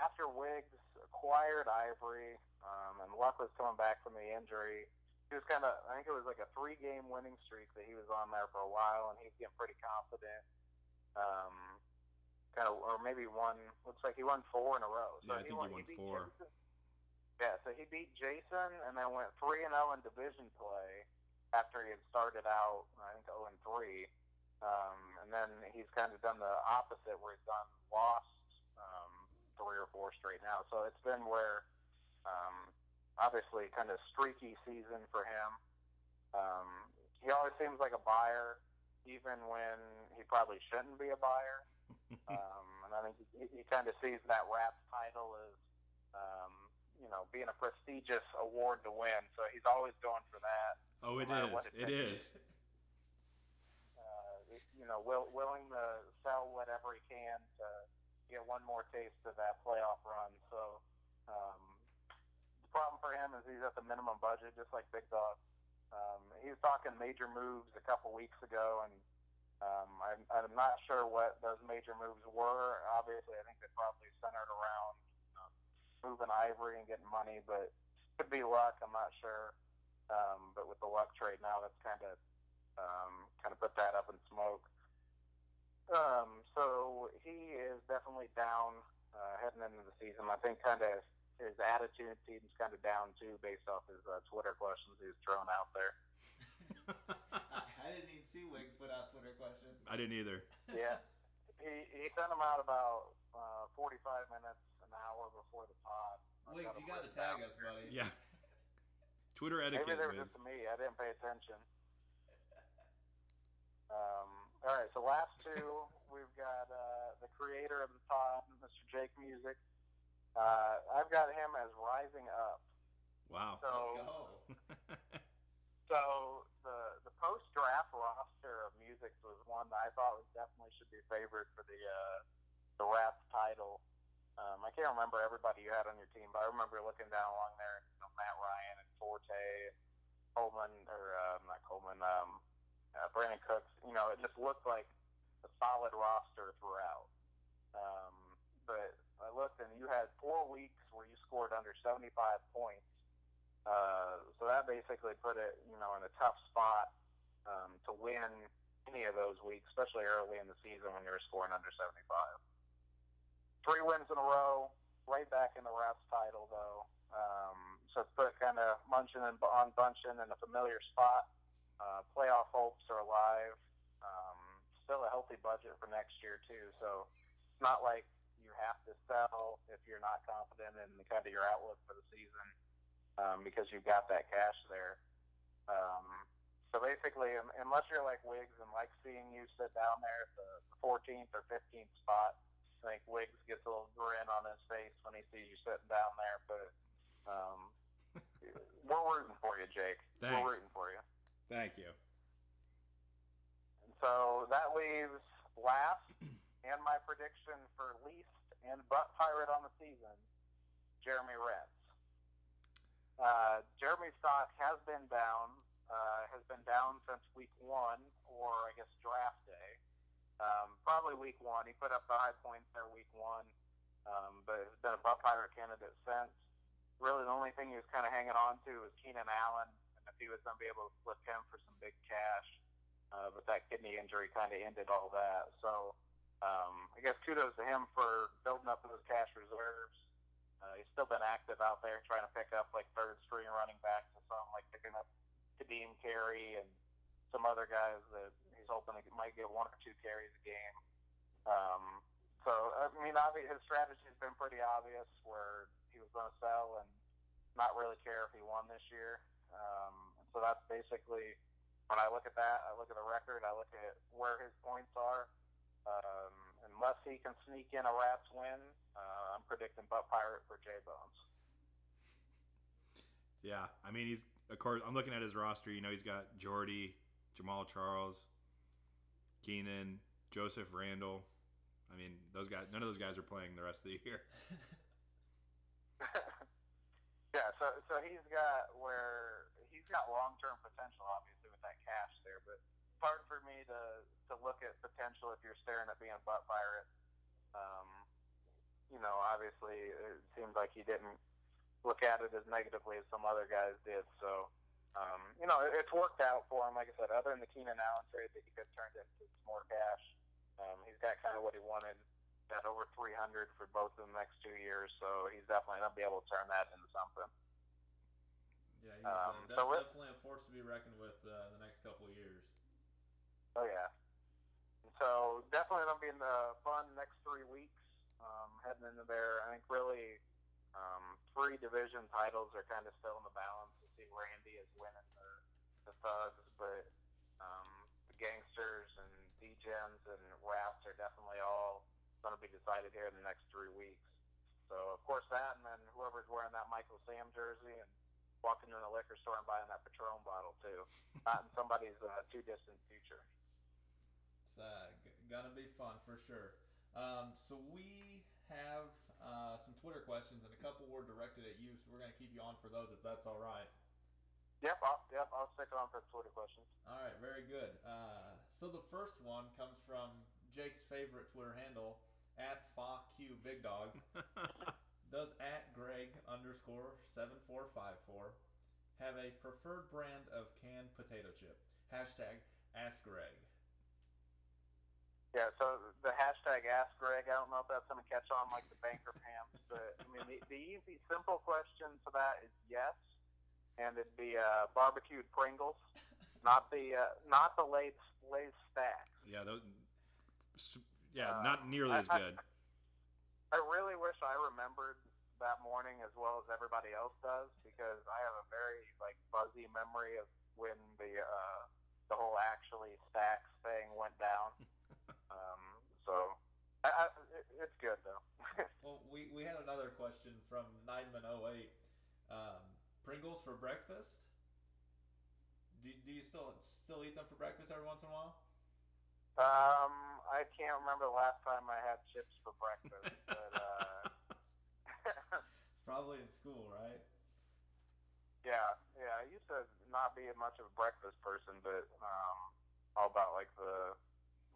after Wiggs acquired Ivory, um, and Luck was coming back from the injury, he was kind of, I think it was like a three game winning streak that he was on there for a while, and he was getting pretty confident. Um, kind of, or maybe one, looks like he won four in a row. Yeah, I think he won beat four. Jason. Yeah, so he beat Jason and then went 3 and 0 in division play after he had started out, I think 0 and 3. Um, and then he's kind of done the opposite where he's done lost three or four straight now. So it's been where, um, obviously, kind of streaky season for him. Um, he always seems like a buyer, even when he probably shouldn't be a buyer. um, and I think he, he kind of sees that rap title as, um, you know, being a prestigious award to win. So he's always going for that. Oh, it No is. it It is. uh, you know, will, willing to sell whatever he can to get one more taste of that playoff run. So um, the problem for him is he's at the minimum budget, just like Big Dog. Um, he was talking major moves a couple weeks ago, and um, I'm, I'm not sure what those major moves were. Obviously, I think they probably centered around um, moving Ivory and getting money, but could be luck. I'm not sure. Um, but with the luck trade now, that's kind of um, kind of put that up in smoke. Um, so he is definitely down uh, heading into the season. I think kind of his attitude seems kind of down too, based off his uh, Twitter questions he's thrown out there. I, I didn't even see Wiggs put out Twitter questions. I didn't either. Yeah, he he sent them out about uh, 45 minutes, an hour before the pod. I've Wiggs, got you 'em got to tag down us, buddy. Yeah. Twitter etiquette. Maybe etiquette, they were Vince. just to me. I didn't pay attention. Um, all right, so last two, we've got uh, the creator of the pod, Mr. Jake Music. Uh, I've got him as rising up. Wow. So, Let's go. so the the post draft roster of Music was one that I thought was definitely should be favored for the uh, the rap title. Um, I can't remember everybody you had on your team, but I remember looking down along there, you know, Matt Ryan and Forte, Coleman or uh, not Coleman, um, uh, Brandin Cooks. You know, it just looked like a solid roster throughout. Um, but I looked, and you had four weeks where you scored under 75 points. Uh, so that basically put it, you know, in a tough spot um, to win any of those weeks, especially early in the season when you were scoring under 75. Three wins in a row, right back in the refs title though. Um, so it's put kind of Munchen and on Bunchen in a familiar spot. Uh, playoff hopes are alive. Um, still a healthy budget for next year too, so it's not like you have to sell if you're not confident in the, kind of your outlook for the season um, because you've got that cash there. Um, so basically, un- unless you're like Wiggs and like seeing you sit down there at the, the 14th or 15th spot, I think Wiggs gets a little grin on his face when he sees you sitting down there. But um, we're rooting for you, Jake. Thanks. We're rooting for you. Thank you. And so that leaves last and my prediction for least and butt pirate on the season, Jeremy Renz. Uh, Jeremy's stock has been down, uh, has been down since week one, or I guess draft day. Um, probably week one. He put up the high points there week one, um, but has been a butt pirate candidate since. Really, the only thing he was kind of hanging on to was Keenan Allen, he was going to be able to flip him for some big cash. Uh, but that kidney injury kind of ended all that. So um, I guess kudos to him for building up those cash reserves. Uh, he's still been active out there trying to pick up like third string running backs and something like picking up Ka'Deem Carey and some other guys that he's hoping he might get one or two carries a game. Um, so I mean, obvi- his strategy has been pretty obvious, where he was going to sell and not really care if he won this year. Um, so that's basically when I look at that. I look at the record. I look at where his points are. Um, unless he can sneak in a Rats win, uh, I'm predicting Butt Pirate for J Bones. Yeah, I mean he's of course I'm looking at his roster. You know he's got Jordy, Jamaal Charles, Keenan, Joseph Randle. I mean those guys. None of those guys are playing the rest of the year. yeah, so so he's got where he's got long term potential, obviously with that cash there, but hard for me to to look at potential if you're staring at being a butt pirate. Um, you know, obviously it seems like he didn't look at it as negatively as some other guys did. So, um, you know, it, it's worked out for him. Like I said, other than the Keenan Allen trade that he could have turned into some more cash, um, he's got kind of what he wanted. Got over 300 for both of the next two years, so he's definitely going to be able to turn that into something. Yeah, he's Um, uh, so definitely a force to be reckoned with uh, the next couple of years. Oh yeah. So definitely gonna be in the fun next three weeks. Um, heading into there, I think really um, three division titles are kind of still in the balance. To see Randy is winning the, the thugs, but um, the gangsters and D-gens and Raps are definitely all going to be decided here in the next three weeks. So of course that, and then whoever's wearing that Michael Sam jersey and walking into the liquor store and buying that Patron bottle too, not in somebody's uh, too distant future. It's uh, g- gonna be fun for sure. Um, so we have uh, some Twitter questions, and a couple were directed at you. So we're gonna keep you on for those, if that's all right. Yep, I'll, yep, I'll stick on for Twitter questions. All right, very good. Uh, so the first one comes from Jake's favorite Twitter handle at FAQ Big Dog. Does at Greg underscore seven four five four have a preferred brand of canned potato chip? Hashtag Ask Greg. Yeah, so the hashtag Ask Greg, I don't know if that's going to catch on like the banker pants, but I mean, the, the easy, simple question to that is yes, and it'd be uh, barbecued Pringles, not the uh, not the Lay's Lay's stacks. yeah, those, yeah, Uh, not nearly as I- good. I really wish I remembered that morning as well as everybody else does because I have a very like fuzzy memory of when the uh, the whole actually stacks thing went down. um, so I, I, it, it's good though. Well, we, we had another question from Nineman08. Um, Pringles for breakfast? Do, do you still still eat them for breakfast every once in a while? Um, I can't remember the last time I had chips for breakfast, but uh, Probably in school, right? yeah, yeah. I used to not be much of a breakfast person, but um, all about like the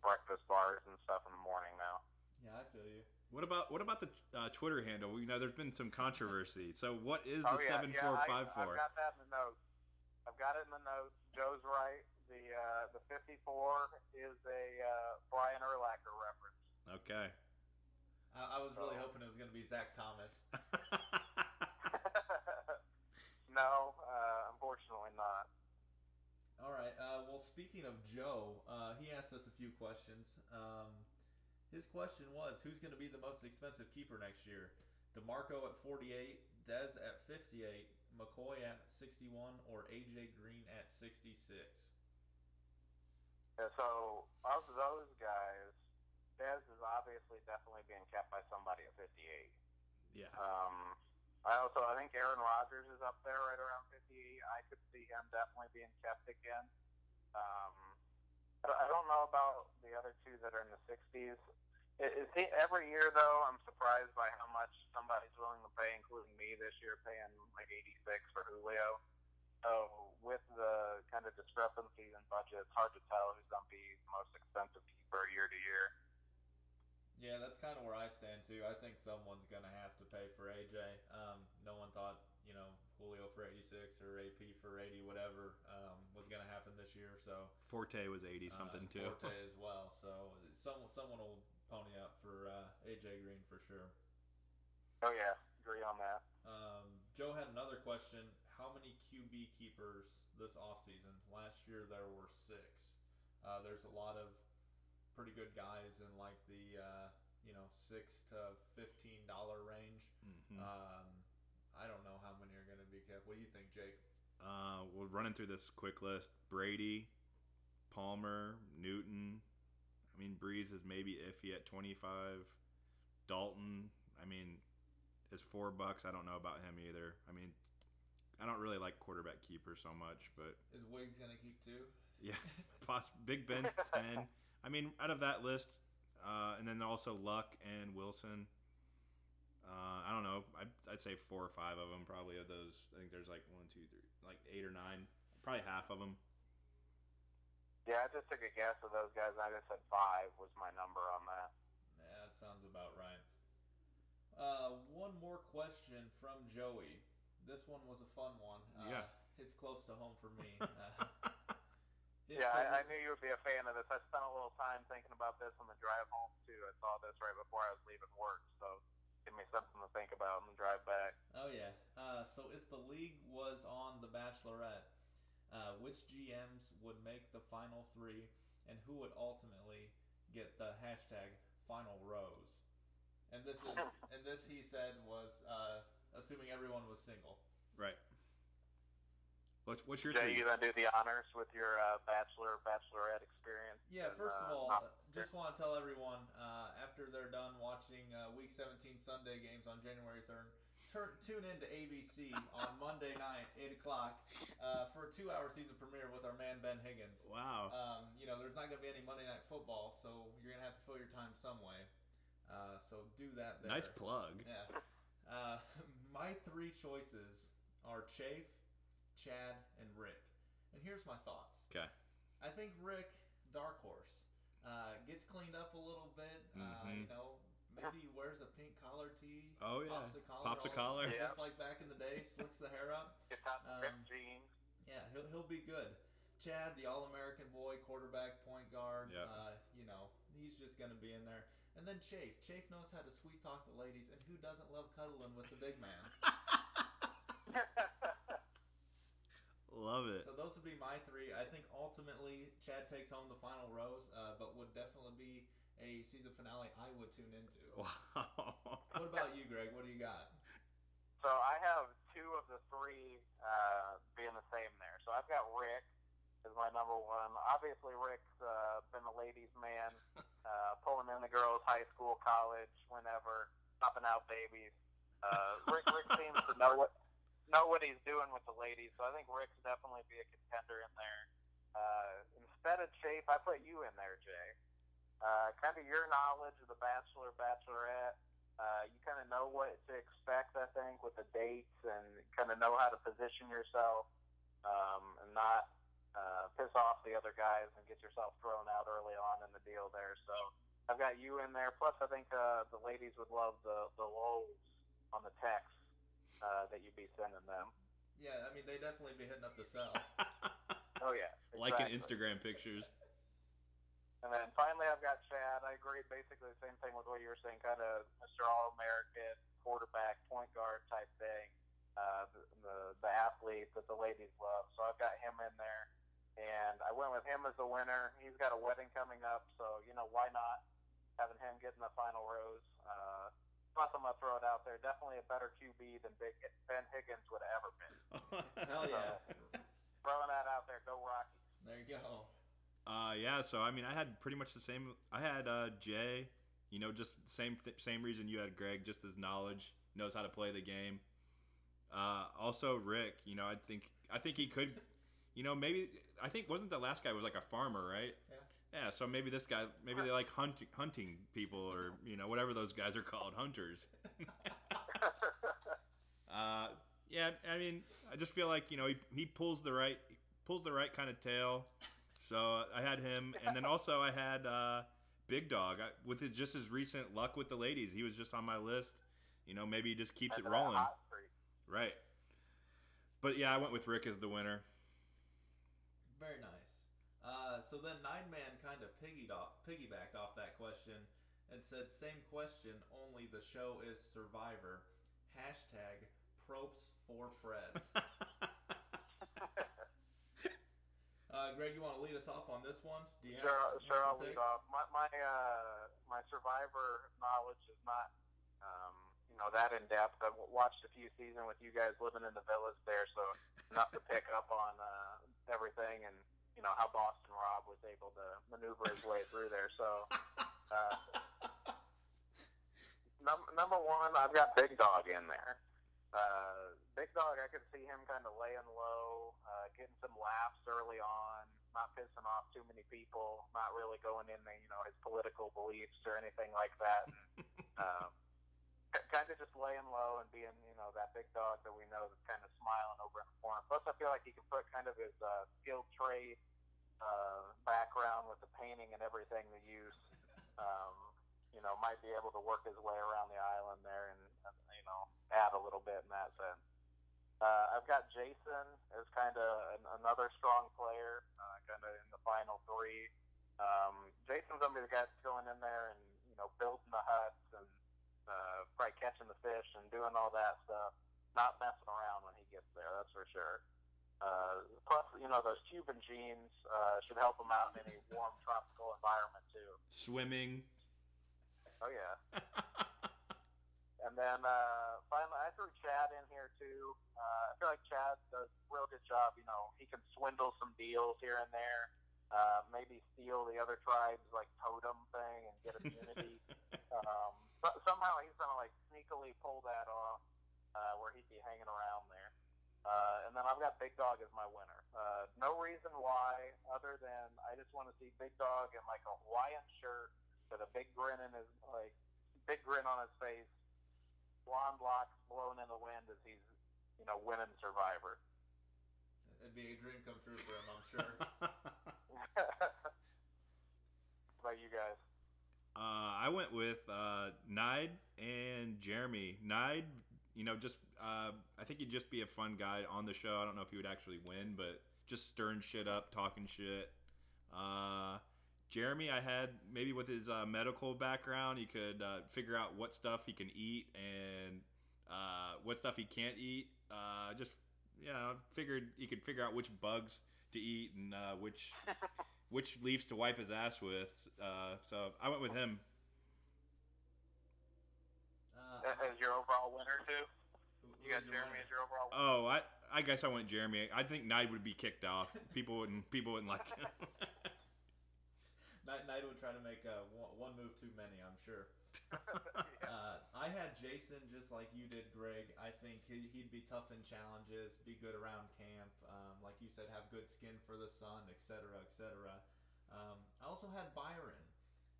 breakfast bars and stuff in the morning now. Yeah, I feel you. What about what about the uh, Twitter handle? You know, there's been some controversy. So what is Oh the yeah, seven yeah. four I, five I've got that in the notes. I've got it in the notes. Joe's right. The uh, the 54 is a uh, Brian Urlacher reference. Okay. I, I was really hoping it was going to be Zach Thomas. No, uh, unfortunately not. All right. Uh, well, speaking of Joe, uh, he asked us a few questions. Um, his question was, who's going to be the most expensive keeper next year? DeMarco at 48, Dez at 58, McCoy at 61, or AJ Green at 66? Yeah, so of those guys, Dez is obviously definitely being kept by somebody at 58. Yeah. Um, I also I think Aaron Rodgers is up there right around 58. I could see him definitely being kept again. Um, I don't know about the other two that are in the 60s. It, it, every year though, I'm surprised by how much somebody's willing to pay, including me this year, paying like 86 for Julio. So with the kind of discrepancies in budget, it's hard to tell who's going to be the most expensive keeper year to year. Yeah, that's kind of where I stand too. I think someone's going to have to pay for AJ. Um, no one thought, you know, Julio for 86 or AP for 80, whatever, um, was going to happen this year. So Forte was 80 something uh, too. Forte as well. So someone someone will pony up for uh, AJ Green for sure. Oh yeah, agree on that. Um, Joe had another question. How many QB keepers this offseason? Last year there were six. Uh, there's a lot of pretty good guys in like the uh, you know six to fifteen dollar range. Mm-hmm. Um, I don't know how many are going to be kept. What do you think, Jake? Uh, we're running through this quick list: Brady, Palmer, Newton. I mean, Brees is maybe iffy at twenty five. Dalton. I mean, is four bucks. I don't know about him either. I mean, I don't really like quarterback keepers so much, but is Wiggs gonna keep two? Yeah, Big Ben's ten. I mean, out of that list, uh, and then also Luck and Wilson. Uh, I don't know. I'd, I'd, say four or five of them probably of those. I think there's like one, two, three, like eight or nine. Probably half of them. Yeah, I just took a guess of those guys. I just said five was my number on that. Yeah, that sounds about right. Uh, one more question from Joey. This one was a fun one. Uh, yeah. It's close to home for me. Uh, yeah, I, I, knew you would be a fan of this. I spent a little time thinking about this on the drive home, too. I saw this right before I was leaving work, so give me something to think about on the drive back. Oh, yeah. Uh, so if the league was on The Bachelorette, uh, which GMs would make the final three, and who would ultimately get the hashtag final rose? And this is, and this he said was uh, assuming everyone was single. Right. What's, what's your Jay, you gonna do the honors with your uh, bachelor bachelorette experience? Yeah. And, first of uh, all, not- just want to tell everyone uh, after they're done watching uh, Week 17 Sunday games on January 3rd, tur- tune in to ABC on Monday night, eight o'clock, uh, for a two-hour season premiere with our man Ben Higgins. Wow. Um, you know, there's not going to be any Monday night football, so you're going to have to fill your time some way. Uh, so do that. There. nice plug. Yeah. Uh, my three choices are Chafe, Chad, and Rick. And here's my thoughts. Okay. I think Rick, dark horse, uh, gets cleaned up a little bit. Uh, Mhm. you know, maybe he wears a pink collar tee. Oh, yeah. Pops a collar. Pops a all- collar. Yeah. Just like back in the day, slicks the hair up. Get out the Um, jeans. Yeah, he'll, he'll be good. Chad, the All American boy, quarterback, point guard. Yep. Uh, you know, he's just going to be in there. And then Chafe. Chafe knows how to sweet talk the ladies, and who doesn't love cuddling with the big man? Love it. so those would be my three. I think ultimately Chad takes home the final rose, uh, but would definitely be a season finale I would tune into. Wow. What about you, Greg? What do you got? So I have two of the three uh, being the same there. So I've got Rick as my number one. Obviously, Rick's uh, been a ladies' man, uh, pulling in the girls, high school, college, whenever, popping out babies. Uh, Rick, Rick seems to know what know what he's doing with the ladies, so I think Rick's definitely be a contender in there. Uh, instead of Chafe, I put you in there, Jay. Uh, kind of your knowledge of the Bachelor, Bachelorette. Uh, you kind of know what to expect, I think, with the dates and kind of know how to position yourself um, and not uh, piss off the other guys and get yourself thrown out early on in the deal there. So I've got you in there. Plus, I think uh, the ladies would love the the lulls on the text uh, that you'd be sending them. Yeah, I mean they definitely be hitting up the cell. Oh yeah, Liking exactly. Instagram pictures. And then finally, I've got Chad. I agree basically the same thing with what you were saying, kind of Mr. All American quarterback, point guard type thing. uh, the, the the athlete that the ladies love. So I've got him in there, and I went with him as the winner. He's got a wedding coming up, so you know why not having him get in the final rose. Uh, plus, I'm gonna throw it out there. Definitely a better QB than Big Ben Higgins would have ever been. Hell yeah. Throwing that out there. Go Rockies. There you go. Uh, yeah. So I mean, I had pretty much the same. I had uh, Jay. You know, just same th- same reason you had Greg. Just his knowledge, knows how to play the game. Uh, also Rick. You know, I think I think he could. You know, maybe I think wasn't the last guy was like a farmer, right? Yeah. Yeah. So maybe this guy, maybe they like hunting hunting people or you know whatever those guys are called, hunters. Uh, yeah, I mean, I just feel like you know he, he pulls the right pulls the right kind of tail. So I had him, and then also I had uh, Big Dog I, with his, just his recent luck with the ladies. He was just on my list. You know, maybe he just keeps it rolling. Right. But yeah, I went with Rick as the winner. Very nice. Uh, so then Nine Man kind of piggied off, piggybacked off that question and said, "Same question, only the show is Survivor." Hashtag Propes for Prez. uh, Greg, you want to lead us off on this one? Do you have, Sure, you sure. I'll lead off. My my uh, my Survivor knowledge is not, um, you know, that in depth. I've watched a few seasons with you guys living in the village there, so enough to pick up on uh, everything and you know how Boston Rob was able to maneuver his way through there. So. Uh, num- number one, I've got Big Dog in there. Uh, Big Dog, I could see him kind of laying low, uh, getting some laughs early on, not pissing off too many people, not really going into you know his political beliefs or anything like that. And, um, kind of just laying low and being you know that big dog that we know that's kind of smiling over in the corner. Plus, I feel like he can put kind of his uh, skilled trade uh, background with the painting and everything to use. Um, you know, might be able to work his way around the island there and, uh, you know, add a little bit in that sense. Uh, I've got Jason as kind of an, another strong player, uh, kind of in the final three. Um, Jason's gonna be the guy that's going in there and you know building the huts and uh, probably catching the fish and doing all that stuff. Not messing around when he gets there, that's for sure. Uh, plus, you know, those Cuban genes uh, should help him out in any warm tropical environment too. Swimming. Oh yeah. And then uh, finally, I threw Chad in here too. Uh, I feel like Chad does a real good job. You know, he can swindle some deals here and there. Uh, maybe steal the other tribes like totem thing and get immunity. um, but somehow he's gonna like sneakily pull that off, uh, where he'd be hanging around there. Uh, and then I've got Big Dog as my winner. Uh, no reason why, other than I just want to see Big Dog in like a Hawaiian shirt with a big grin in his like big grin on his face, blonde locks blowing in the wind as he's you know winning Survivor. It'd be a dream come true for him, I'm sure. What about you guys? Uh, I went with uh, Nide and Jeremy. Nide, you know, just uh, I think he'd just be a fun guy on the show. I don't know if he would actually win, but just stirring shit up, talking shit. Uh, Jeremy, I had maybe with his uh, medical background, he could uh, figure out what stuff he can eat and uh, what stuff he can't eat. Uh, just you know, figured he could figure out which bugs to eat and uh, which which leaves to wipe his ass with. Uh, so I went with him. Uh, As your overall winner too? You got Jeremy as your overall winner? Oh, I I guess I went Jeremy. I think Knight would be kicked off. People wouldn't people wouldn't like him. Knight, Knight would try to make uh, one, one move too many, I'm sure. Uh, I had Jason just like you did, Greg. I think he, he'd be tough in challenges, be good around camp. Um, like you said, have good skin for the sun, etc., etc. Um, I also had Byron.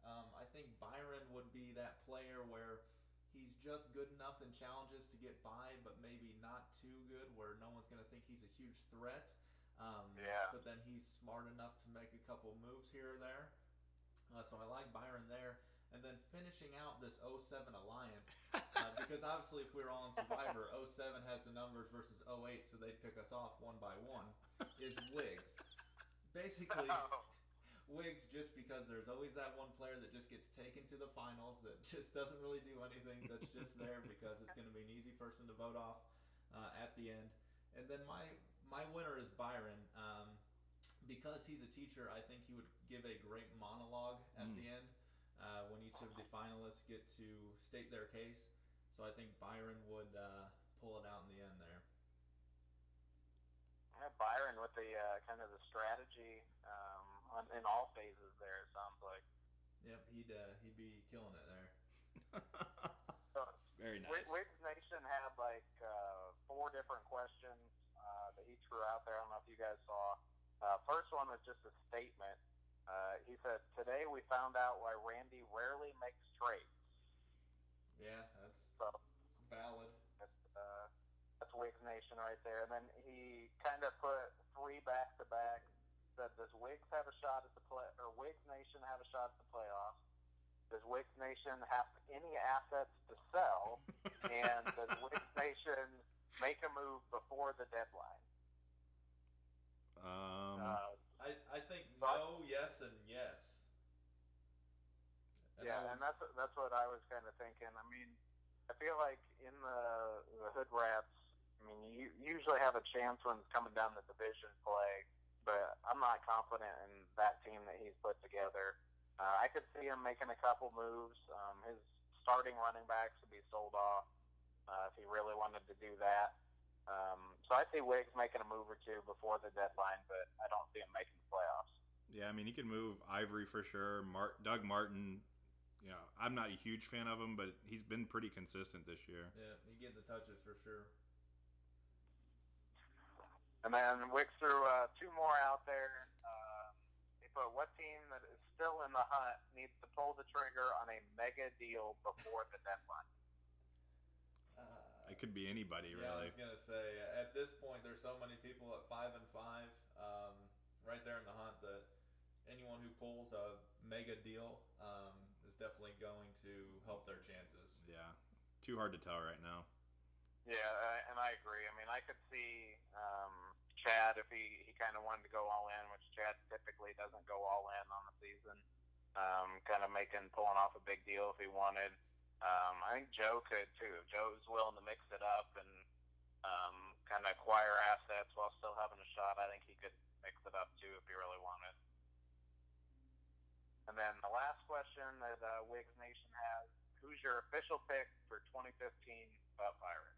Um, I think Byron would be that player where he's just good enough in challenges to get by, but maybe not too good where no one's going to think he's a huge threat. Um, Yeah. But then he's smart enough to make a couple moves here or there. Uh, so I like Byron there. And then finishing out this 07 alliance, uh, because obviously if we were all in Survivor, 07 has the numbers versus 08, so they'd pick us off one by one, is Wiggs. Basically, Wiggs just because there's always that one player that just gets taken to the finals that just doesn't really do anything, that's just there because it's going to be an easy person to vote off. uh, at the end. And then my my winner is Byron. Um, because he's a teacher, I think he would give a great monologue at Mm. the end uh, when each of the finalists get to state their case. So I think Byron would uh, pull it out in the end there. Yeah, Byron with the uh, kind of the strategy um, on, in all phases there. It sounds like. Yep, he'd uh, he'd be killing it there. So, Very nice. Wi- Wiggs Nation had like uh, four different questions uh, that he threw out there. I don't know if you guys saw. Uh, first one was just a statement. Uh, he said, "Today we found out why Randy rarely makes trades." Yeah, that's So valid. that's, uh, that's Wiggs Nation right there. And then he kind of put three back to back. Said, "Does Wiggs have a shot at the play? Or Wiggs Nation have a shot at the playoffs? Does Wiggs Nation have any assets to sell? and does Wiggs Nation make a move before the deadline?" um, Uh, I, I think But- no, yes, and yes. And yeah, would and that's that's what I was kind of thinking. I mean, I feel like in the the Hood Rats, I mean, you usually have a chance when it's coming down the division play, but I'm not confident in that team that he's put together. Uh, I could see him making a couple moves. Um, his starting running backs would be sold off uh, if he really wanted to do that. Um, so I see Wiggs making a move or two before the deadline, but I don't see him making the playoffs. yeah, I mean, he can move Ivory for sure. Mart- Doug Martin, you know, I'm not a huge fan of him, but he's been pretty consistent this year. Yeah, he get the touches for sure. And then Wiggs threw uh, two more out there. He put, what team that is still in the hunt needs to pull the trigger on a mega deal before the deadline? Uh, It could be anybody, yeah, I was gonna say at this point there's so many people at five and five, um, right there in the hunt that anyone who pulls a mega deal um, is definitely going to help their chances. Yeah, too hard to tell right now. Yeah, uh, and I agree. I mean, I could see um, Chad if he, he kind of wanted to go all in, which Chad typically doesn't go all in on the season. Um, kind of making pulling off a big deal if he wanted. Um, I think Joe could too. If Joe's willing to mix it up and um, kind of acquire assets while still having a shot. I think he could mix it up too if he really wanted. And then the last question that uh, Wiggs Nation has: Who's your official pick for 2015 Butt Pirate?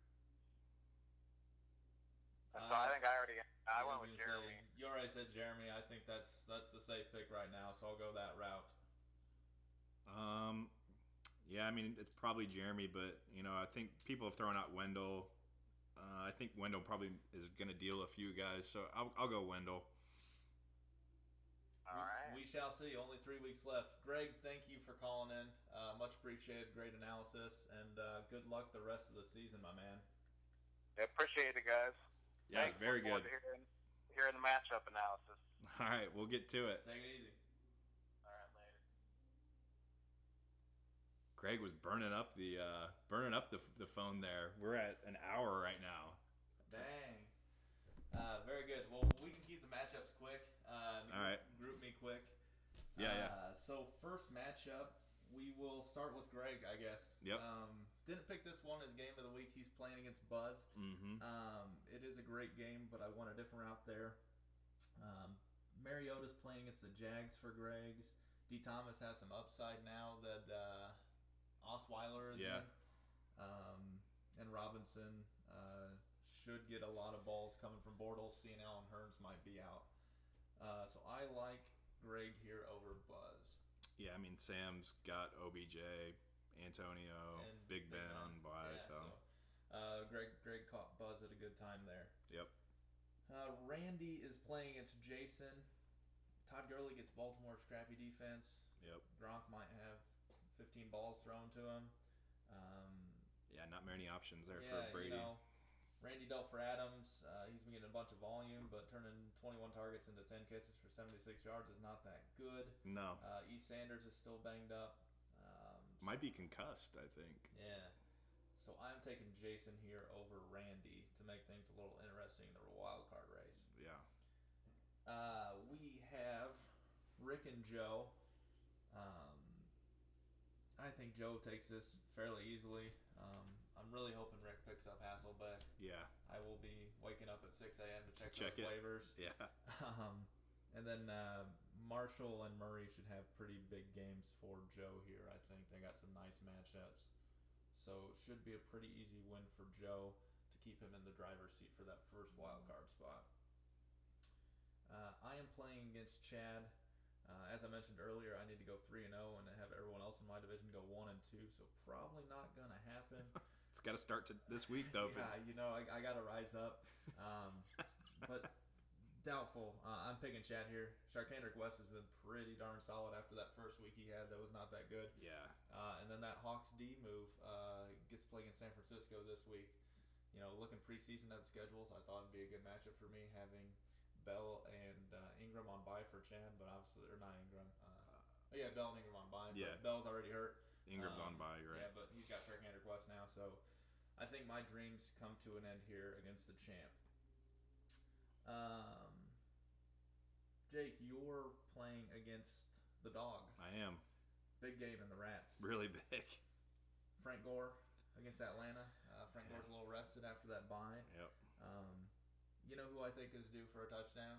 And so I Uh, think I already I was went with Jeremy. Say, you already said Jeremy. I think that's that's the safe pick right now, so I'll go that route. Um, yeah, I mean, it's probably Jeremy, but you know, I think people have thrown out Wendell. Uh, I think Wendell probably is going to deal a few guys, so I'll, I'll go Wendell. All right. we, we shall see. Only three weeks left. Greg, thank you for calling in. Uh, much appreciated. Great analysis, and uh, good luck the rest of the season, my man. Yeah, appreciate it, guys. Yeah, Thanks. very Look good. to Hearing, hearing the matchup analysis. All right, we'll get to it. Take it easy. All right, later. Greg was burning up the uh, burning up the, the phone there. We're at an hour right now. Dang. Uh, very good. Well, we can keep the matchups quick. Uh, All right. Group me quick. Yeah, yeah. uh, So first matchup, we will start with Greg, I guess. Yep. Um, didn't pick this one as game of the week. He's playing against Buzz. Mm-hmm. Um, it is a great game, but I want a different route there. Um, Mariota's playing against the Jags for Greg's. D. Thomas has some upside now that uh, Osweiler is Yeah. Um, and Robinson uh, should get a lot of balls coming from Bortles, seeing Allen Hurns might be out. Uh, so I like Greg here over Buzz. Yeah, I mean Sam's got OBJ, Antonio, And Big Ben on bye, Yeah, so. uh, Greg Greg caught Buzz at a good time there. Yep. Uh, Randy is playing against Jason. Todd Gurley gets Baltimore scrappy defense. Yep. Gronk might have 15 balls thrown to him. Um, Yeah, not many options there yeah, for Brady. you know, Randy dealt for Adams. Uh, he's been getting a bunch of volume, but turning 21 targets into 10 catches for 76 yards is not that good. no, Uh, E. Sanders is still banged up. Um, so- might be concussed. I think. yeah. So I'm taking Jason here over Randy to make things a little interesting in the wild card race. Yeah. Uh, we have Rick and Joe. Um, I think Joe takes this fairly easily. Um, I'm really hoping Rick picks up Hasselbeck. Yeah, I will be waking up at 6 a.m. to check, Check those it. waivers. yeah. Um, and then uh, Marshall and Murray should have pretty big games for Joe here. I think they got some nice matchups, so it should be a pretty easy win for Joe to keep him in the driver's seat for that first wild card spot. Uh, I am playing against Chad. Uh, as I mentioned earlier, I need to go three and zero and have everyone else in my division go one and two. So probably not gonna happen. It's got to start to this week though. yeah, you know, I, I got to rise up. Um, but doubtful. Uh, I'm picking Chad here. Charcandrick West has been pretty darn solid after that first week he had. That was not that good. yeah. Uh, and then that Hawks D move uh, gets to play against San Francisco this week. You know, looking preseason at the schedules, I thought it'd be a good matchup for me having Bell and uh, Ingram on bye for Chad, but obviously they're not Ingram. Uh, yeah, Bell and Ingram on bye. but Yeah. Bell's already hurt. Ingram's Um, on by, right? Yeah, but he's got Charcandrick West now, so I think my dreams come to an end here against the champ. Um, Jake, you're playing against the dog. I am Big game in the Rats. really big. Frank Gore against Atlanta. Uh, Frank Yeah. Gore's a little rested after that bye. Yep. Um, you know who I think is due for a touchdown?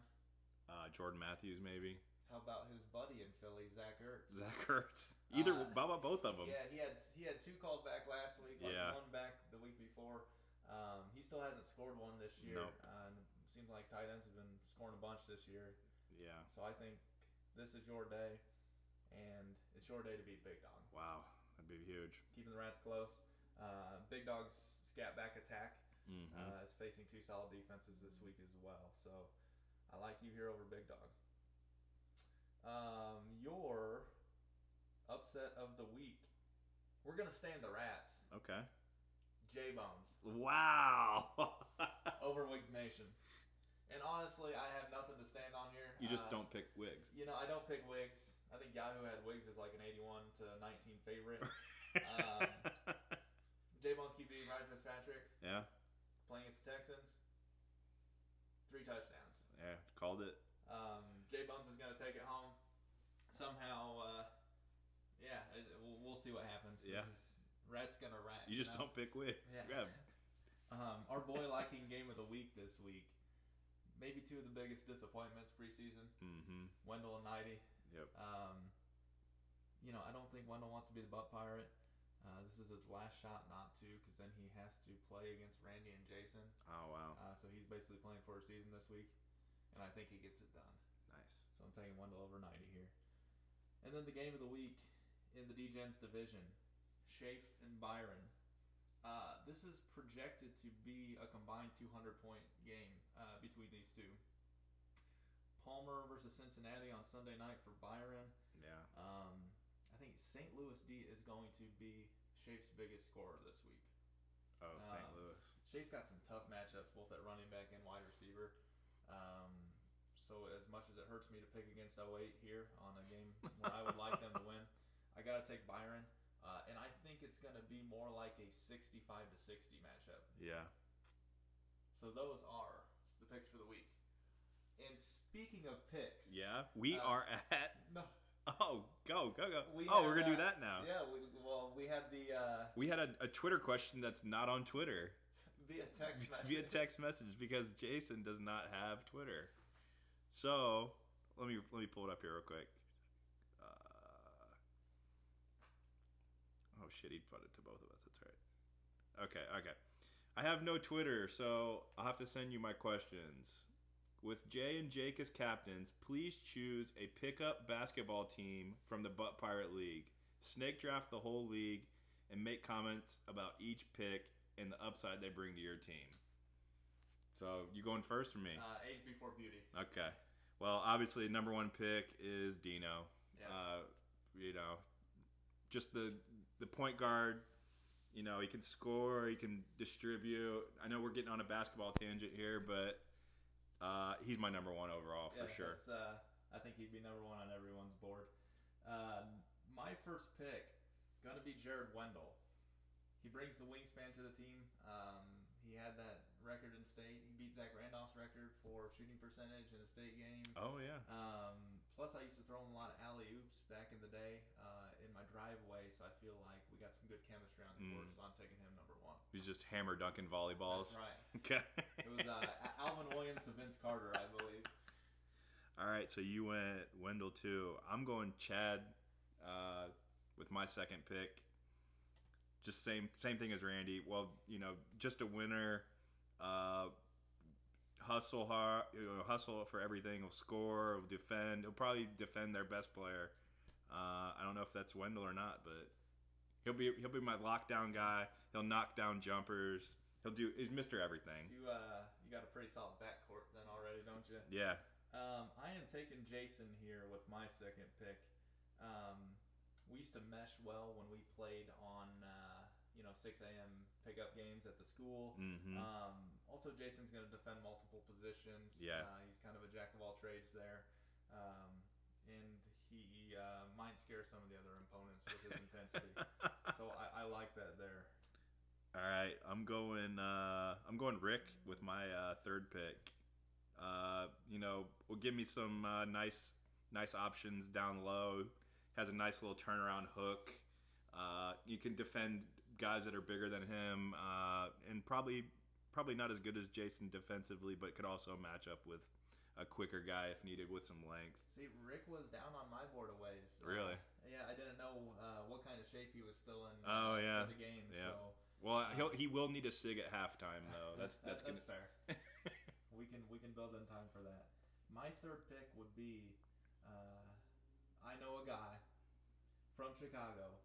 Uh, Jordan Matthews, maybe. How about his buddy in Philly, Zach Ertz? Zach Ertz. Either Uh, about both of them? Yeah, he had he had two called back last week, like Yeah. one back the week before. Um, he still hasn't scored one this year. Nope. Uh, and it seems like tight ends have been scoring a bunch this year. Yeah. So I think this is your day, and it's your day to beat Big Dog. Wow, that'd be huge. Keeping the Rats close. Uh, Big Dog's scat back attack Mm-hmm. uh, is facing two solid defenses this week as well. So I like you here over Big Dog. Um, your upset of the week. We're gonna stay in the Rats. okay. J Bones Wow. over Wiggs Nation. And honestly, I have nothing to stand on here. you just Uh, don't pick Wiggs. You know, I don't pick Wiggs. I think Yahoo had Wiggs as like an 81 to 19 favorite. um, J Bones QB Ryan Fitzpatrick yeah. Playing against the Texans. Three touchdowns. Yeah. Called it. Um, J Bones is going to take it home. Somehow, uh, yeah, it, we'll, we'll see what happens. This Yeah. is- Rat's going to rat. You just know? don't pick Wiggs. Yeah. Yeah. Um, our boy liking game of the week this week. Maybe two of the biggest disappointments preseason. Mm-hmm. Wendell and Nighty. Yep. Um, you know, I don't think Wendell wants to be the butt pirate. Uh, this is his last shot not to, because then he has to play against Randy and Jason. Oh wow. Uh, so he's basically playing for a season this week, and I think he gets it done. Nice. So I'm taking Wendell over 90 here. And then the game of the week in the D-Gens division, Shafe and Byron. Uh, this is projected to be a combined 200 point game uh, between these two. Palmer versus Cincinnati on Sunday night for Byron. Yeah. Um, I think St. Louis D is going to be Shafe's biggest scorer this week. Oh, St. Uh, Louis. Shafe's got some tough matchups, both at running back and wide receiver. Um, so as much as it hurts me to pick against 08 here on a game where I would like them to win, I got to take Byron. Uh, and I think it's going to be more like a 65 to 60 matchup. Yeah. So those are the picks for the week. And speaking of picks, Yeah. We Uh, are at. no, Oh, go go go. We oh, had, we're gonna do uh, that now. yeah, we, well, we had the uh, We had a, a Twitter question that's not on Twitter via text message. via text message because Jason does not have Twitter. So let me let me pull it up here real quick. Uh, oh shit, he put it to both of us. That's right. Okay, okay. I have no Twitter, so I'll have to send you my questions. With Jay and Jake as captains, please choose a pickup basketball team from the Butt Pirate League. Snake draft the whole league and make comments about each pick and the upside they bring to your team. So you going first for me? Uh, age before beauty. Okay. Well, obviously, number one pick is Dino. Yeah. Uh, you know, just the the point guard. You know, he can score. He can distribute. I know we're getting on a basketball tangent here, but uh, he's my number one overall for Yeah, sure. Uh, I think he'd be number one on everyone's board. Um, my first pick is gonna be Jared Wendell. He brings the wingspan to the team. Um, he had that record in state. He beat Zach Randolph's record for shooting percentage in a state game. Oh yeah. Um, plus, I used to throw him a lot of alley oops back in the day uh, in my driveway, so I feel like we got some good chemistry on the court. Mm. So I'm taking him number one. Who's just hammer dunking volleyballs. That's right. Okay. It was uh, Alvin Williams to Vince Carter, I believe. All right, so you went Wendell too. I'm going Chad uh, with my second pick. Just same same thing as Randy. Well, you know, just a winner. Uh, hustle hard, you know, hustle for everything. Will score, will defend. He'll probably defend their best player. Uh, I don't know if that's Wendell or not, but he'll be he'll be my lockdown guy. He'll knock down jumpers. He'll do. He's Mister Everything. You uh, you got a pretty solid backcourt then already, don't you? Yeah. Um, I am taking Jason here with my second pick. Um, we used to mesh well when we played on uh, you know 6 a.m. pickup games at the school. Mm-hmm. Um, also, Jason's going to defend multiple positions. Yeah. Uh, he's kind of a jack of all trades there. Um, and he uh, might scare some of the other opponents with his intensity. So I, I like that there. All right, I'm going. Uh, I'm going Rick with my uh, third pick. Uh, you know, will give me some uh, nice, nice options down low. Has a nice little turnaround hook. Uh, you can defend guys that are bigger than him, uh, and probably, probably not as good as Jason defensively, but could also match up with a quicker guy if needed with some length. See, Rick was down on my board a ways. Uh, Really? Yeah, I didn't know uh, what kind of shape he was still in. Oh, uh, yeah. For the game. Yeah. So Well, he'll he will need a sig at halftime though. That's that- that's gonna. fair. we can we can build in time for that. My third pick would be, uh, I know a guy from Chicago,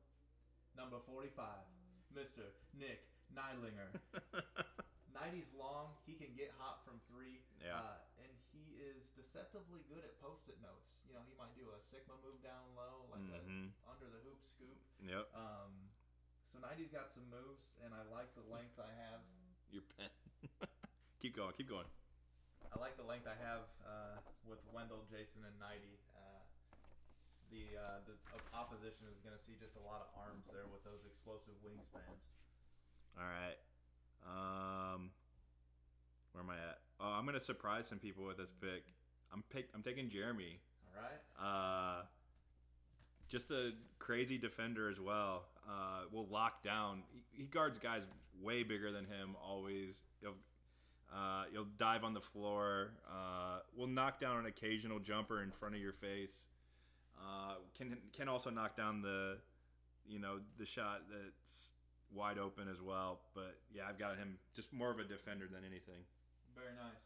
number forty-five, Mister Nick Neidlinger. Nighty's long. He can get hot from three. Yeah. Is deceptively good at post-it notes. You know, he might do a Sigma move down low, like Mhm. a under the hoop scoop. Yep. Um, so Nighty's got some moves, and I like the length I have. Your pen. keep going. Keep going. I like the length I have uh, with Wendell, Jason, and Nighty. Uh, the uh, the opposition is going to see just a lot of arms there with those explosive wingspans. All right. Um, where am I at? Oh, I'm gonna surprise some people with this pick. I'm pick. I'm taking Jeremy. All right. Uh, just a crazy defender as well. Uh, will lock down. He, he guards guys way bigger than him. Always. He'll uh, he'll dive on the floor. Uh, will knock down an occasional jumper in front of your face. Uh, can can also knock down the, you know, the shot that's wide open as well. But yeah, I've got him just more of a defender than anything. Very nice.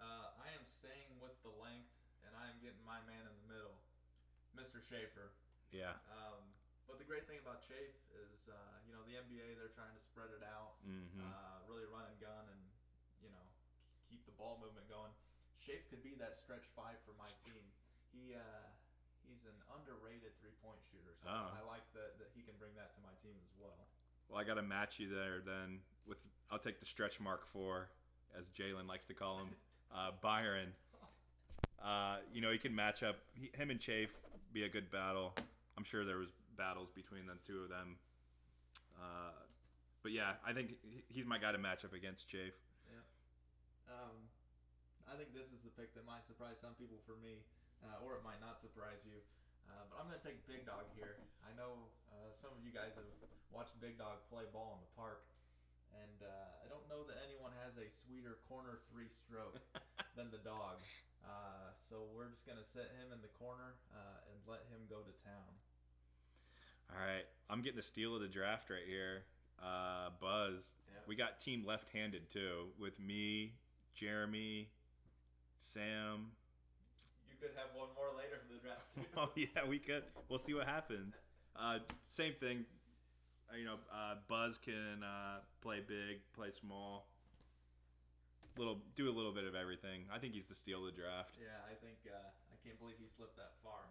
Uh, I am staying with the length, and I am getting my man in the middle, Mr. Schaefer. Yeah. Um, but the great thing about Chafe is, uh, you know, the NBA they're trying to spread it out, hmm uh, really run and gun, and you know, keep the ball movement going. Chafe could be that stretch five for my team. He uh, he's an underrated three point shooter, so Oh. I like that that he can bring that to my team as well. Well, I got to match you there then. With I'll take the stretch mark four, as Jalen likes to call him, uh, Byron. Uh, you know, he can match up. He, him and Chafe be a good battle. I'm sure there was battles between the two of them. Uh, but yeah, I think he's my guy to match up against Chafe. Um, I think this is the pick that might surprise some people for me, uh, or it might not surprise you. Uh, but I'm going to take Big Dog here. I know uh, some of you guys have watched Big Dog play ball in the park, and uh, I don't know that anyone has a sweeter corner three stroke than the dog. Uh, so we're just going to set him in the corner uh, and let him go to town. All right, I'm getting the steal of the draft right here. Uh, Buzz. Yeah. We got team left-handed too, with me, Jeremy, Sam. You could have one more later in the draft, too. Oh yeah, we could. We'll see what happens. Uh, same thing. Uh, You know, uh, Buzz can uh, play big, play small. Little, do a little bit of everything. I think he's the steal of the draft. Yeah, I think uh, I can't believe he slipped that far.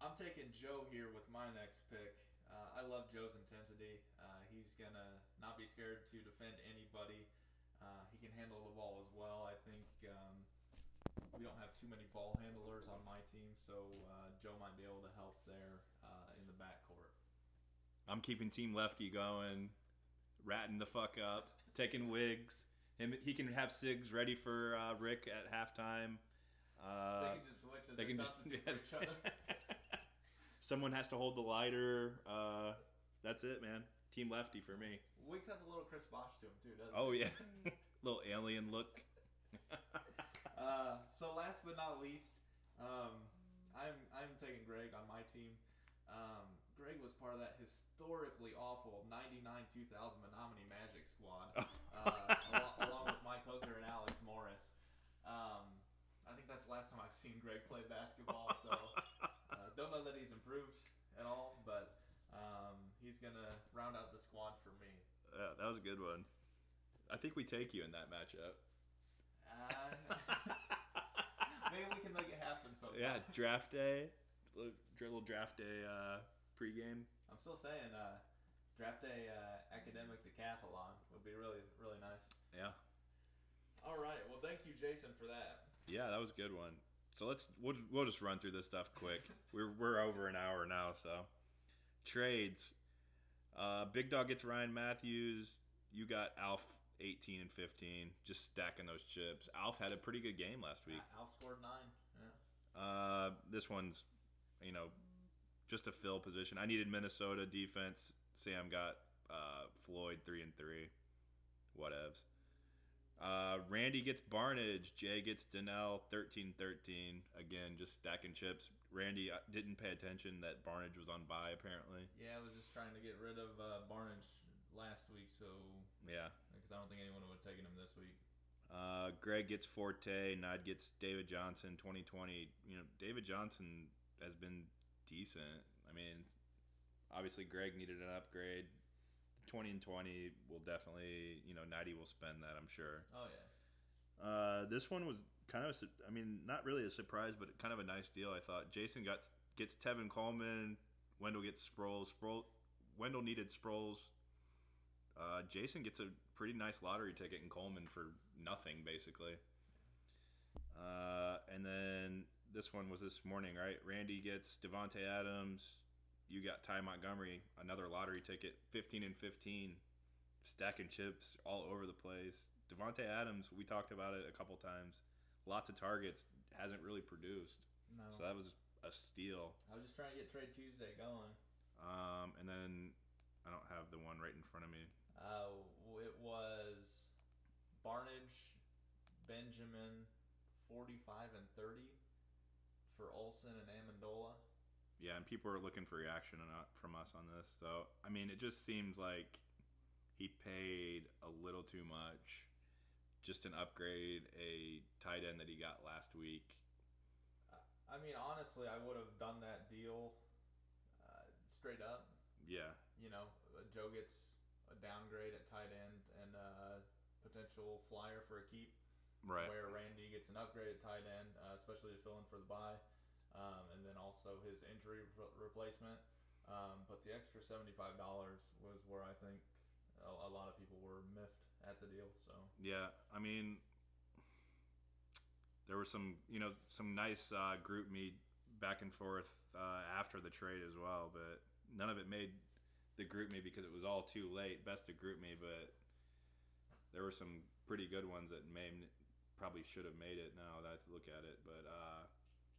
I'm taking Joe here with my next pick. Uh, I love Joe's intensity. Uh, he's gonna not be scared to defend anybody. He can handle the ball as well. I think um, we don't have too many ball handlers on my team, so Joe might be able to help there uh, in the backcourt. I'm keeping Team Lefty going, ratting the fuck up, taking Wiggs. Him, he can have Sigs ready for uh, Rick at halftime. Uh, they can just switch as they can just for each other. someone has to hold the lighter uh, that's it man team lefty for me Wiggs has a little Chris Bosh to him too, doesn't Oh he? yeah, little alien look. Uh, so last but not least, um, I'm I'm taking Greg on my team. Um, Greg was part of that historically awful '99 2000 Menominee Magic squad, uh, along, along with Mike Hooker and Alex Morris. Um, I think that's the last time I've seen Greg play basketball. So uh, don't know that he's improved at all, but um, he's gonna round out the squad for me. Yeah, that was a good one. I think we take you in that matchup. Uh, maybe we can make it happen sometime. Yeah, draft day, little, little draft day uh, pregame. I'm still saying uh, draft day uh, academic decathlon would be really really nice. Yeah, All right. Well, thank you, Jason, for that. yeah, that was a good one. So let's we'll, we'll just run through this stuff quick. we're we're over an hour now, so trades. Uh, Big Dog gets Ryan Mathews. You got Alf 18 and 15, just stacking those chips. Alf had a pretty good game last week. Al scored nine. Yeah. Uh, this one's, you know, just a fill position. I needed Minnesota defense. Sam got uh, Floyd three and three. Whatevs. Uh, Randy gets Barnidge. Jay gets Donnell 13-13. Again, just stacking chips. Randy uh, didn't pay attention that Barnidge was on bye apparently. Yeah, I was just trying to get rid of uh, Barnidge last week, so Yeah. because I don't think anyone would have taken him this week. Uh, Greg gets Forte. Nod gets David Johnson. 2020. You know, David Johnson has been decent. I mean, obviously Greg needed an upgrade. 20 and 20 will definitely, you know, Nighty will spend that, I'm sure. Oh yeah. Uh, this one was kind of, a I mean, not really a surprise, but kind of a nice deal. I thought Jason got gets Tevin Coleman. Wendell gets Sproles. Sproul, Wendell needed Sproles. Uh, Jason gets a pretty nice lottery ticket in Coleman for nothing, basically. Uh, and then this one was this morning, right? Randy gets Davante Adams. You got Ty Montgomery, another lottery ticket, 15 and 15, stacking chips all over the place. Davante Adams, we talked about it a couple times. Lots of targets, hasn't really produced. No. So that was a steal. I was just trying to get Trade Tuesday going. Um, and then I don't have the one right in front of me. Uh, it was Barnidge, Benjamin, forty-five and thirty for Olsen and Amendola. Yeah, and people are looking for reaction on- uh, from us on this. So, I mean, it just seems like he paid a little too much. Just an upgrade, a tight end that he got last week. I mean, honestly, I would have done that deal uh, straight up. Yeah, You know, uh, Joe gets a downgrade at tight end and uh, potential flyer for a keep. right. Where Randy gets an upgrade at tight end, uh, especially to fill in for the bye, um, and then also his injury re- replacement. Um, but the extra seventy-five dollars was where I think a, a lot of people were miffed at the deal. So Yeah, I mean, there were some, you know, some nice uh, GroupMe back and forth uh, after the trade as well, but none of it made the GroupMe because it was all too late. Best of GroupMe, but there were some pretty good ones that may probably should have made it. Now that I look at it, but uh,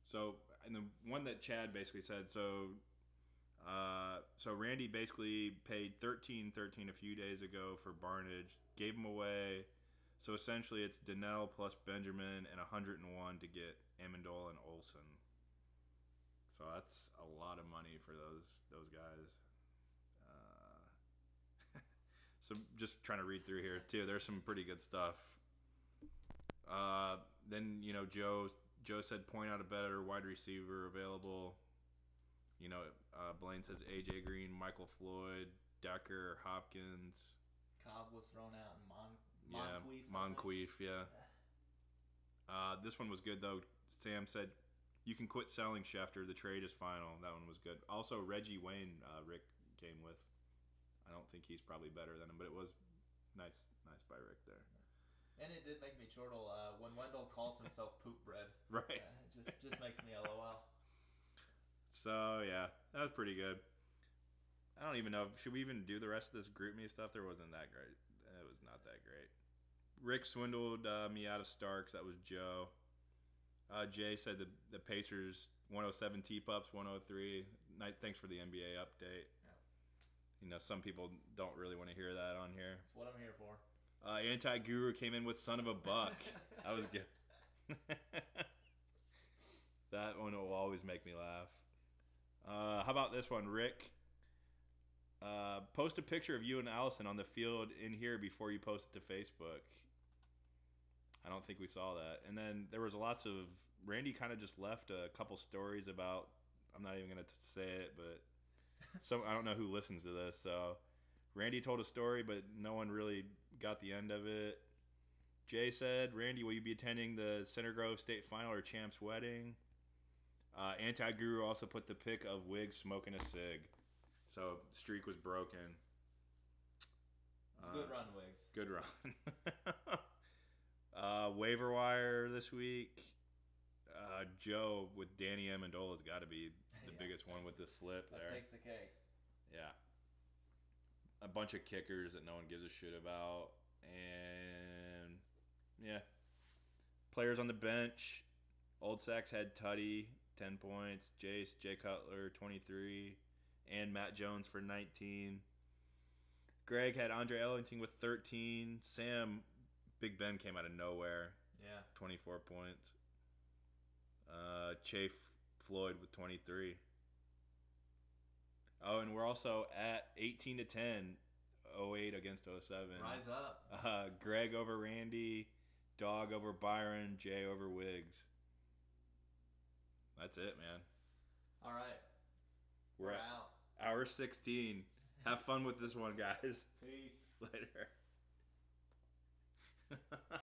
so and the one that Chad basically said so. Uh, so Randy basically paid thirteen thirteen a few days ago for Barnidge, gave him away. So essentially, it's Donnell plus Benjamin and 101 to get Amendola and Olsen. So that's a lot of money for those those guys. Uh, so just trying to read through here too. There's some pretty good stuff. Uh, then you know Joe Joe said point out a better wide receiver available. You know uh, Blaine says AJ Green, Michael Floyd, Decker, Hopkins. Cobb was thrown out and Mon Yeah, Moncrief. I yeah. Uh, this one was good though. Sam said, "You can quit selling Schefter. The trade is final." That one was good. Also, Reggie Wayne, uh, Rick came with. I don't think he's probably better than him, but it was nice, nice by Rick there. And it did make me chortle uh, when Wendell calls himself poop bread. Right. Yeah, it just just makes me LOL. So yeah, that was pretty good. I don't even know. Should we even do the rest of this GroupMe stuff? There wasn't that great. It was not that great. Rick swindled uh, me out of Starks. That was Joe. Uh, Jay said the the Pacers 107 T pups 103. Night. Thanks for the NBA update. you know some people don't really want to hear that on here. That's what I'm here for. Uh, Anti Guru came in with "Son of a Buck." that was good. that one will always make me laugh. Uh, how about this one, Rick? Uh, post a picture of you and Allison on the field in here before you post it to Facebook. I don't think we saw that. And then there was lots of Randy kind of just left a couple stories about. I'm not even gonna say it, but some I don't know who listens to this. So Randy told a story, but no one really got the end of it. Jay said, "Randy, will you be attending the Center Grove State Final or Champs wedding?" Uh, Anti Guru also put the pic of Wiggs smoking a cig, so streak was broken. Good Uh, run, Wiggs. Good run. uh, waiver wire this week. Uh, Joe with Danny Amendola's got to be the Yeah. biggest one with the flip That there. takes the cake. Yeah. A bunch of kickers that no one gives a shit about. And yeah. Players on the bench. Old Sacks had Tutty, 10 points. Jace, Jay Cutler, 23. And Matt Jones for 19. Greg had Andre Ellington with 13. Sam, Big Ben came out of nowhere, Yeah. 24 points. Uh, Chafe Floyd with 23. Oh, and we're also at 18 to 10, 08 against 07. Rise up. Uh, Greg over Randy, Dog over Byron, Jay over Wiggs. That's it, man. All right. We're, We're out. hour 16. Have fun with this one, guys. Peace. Later.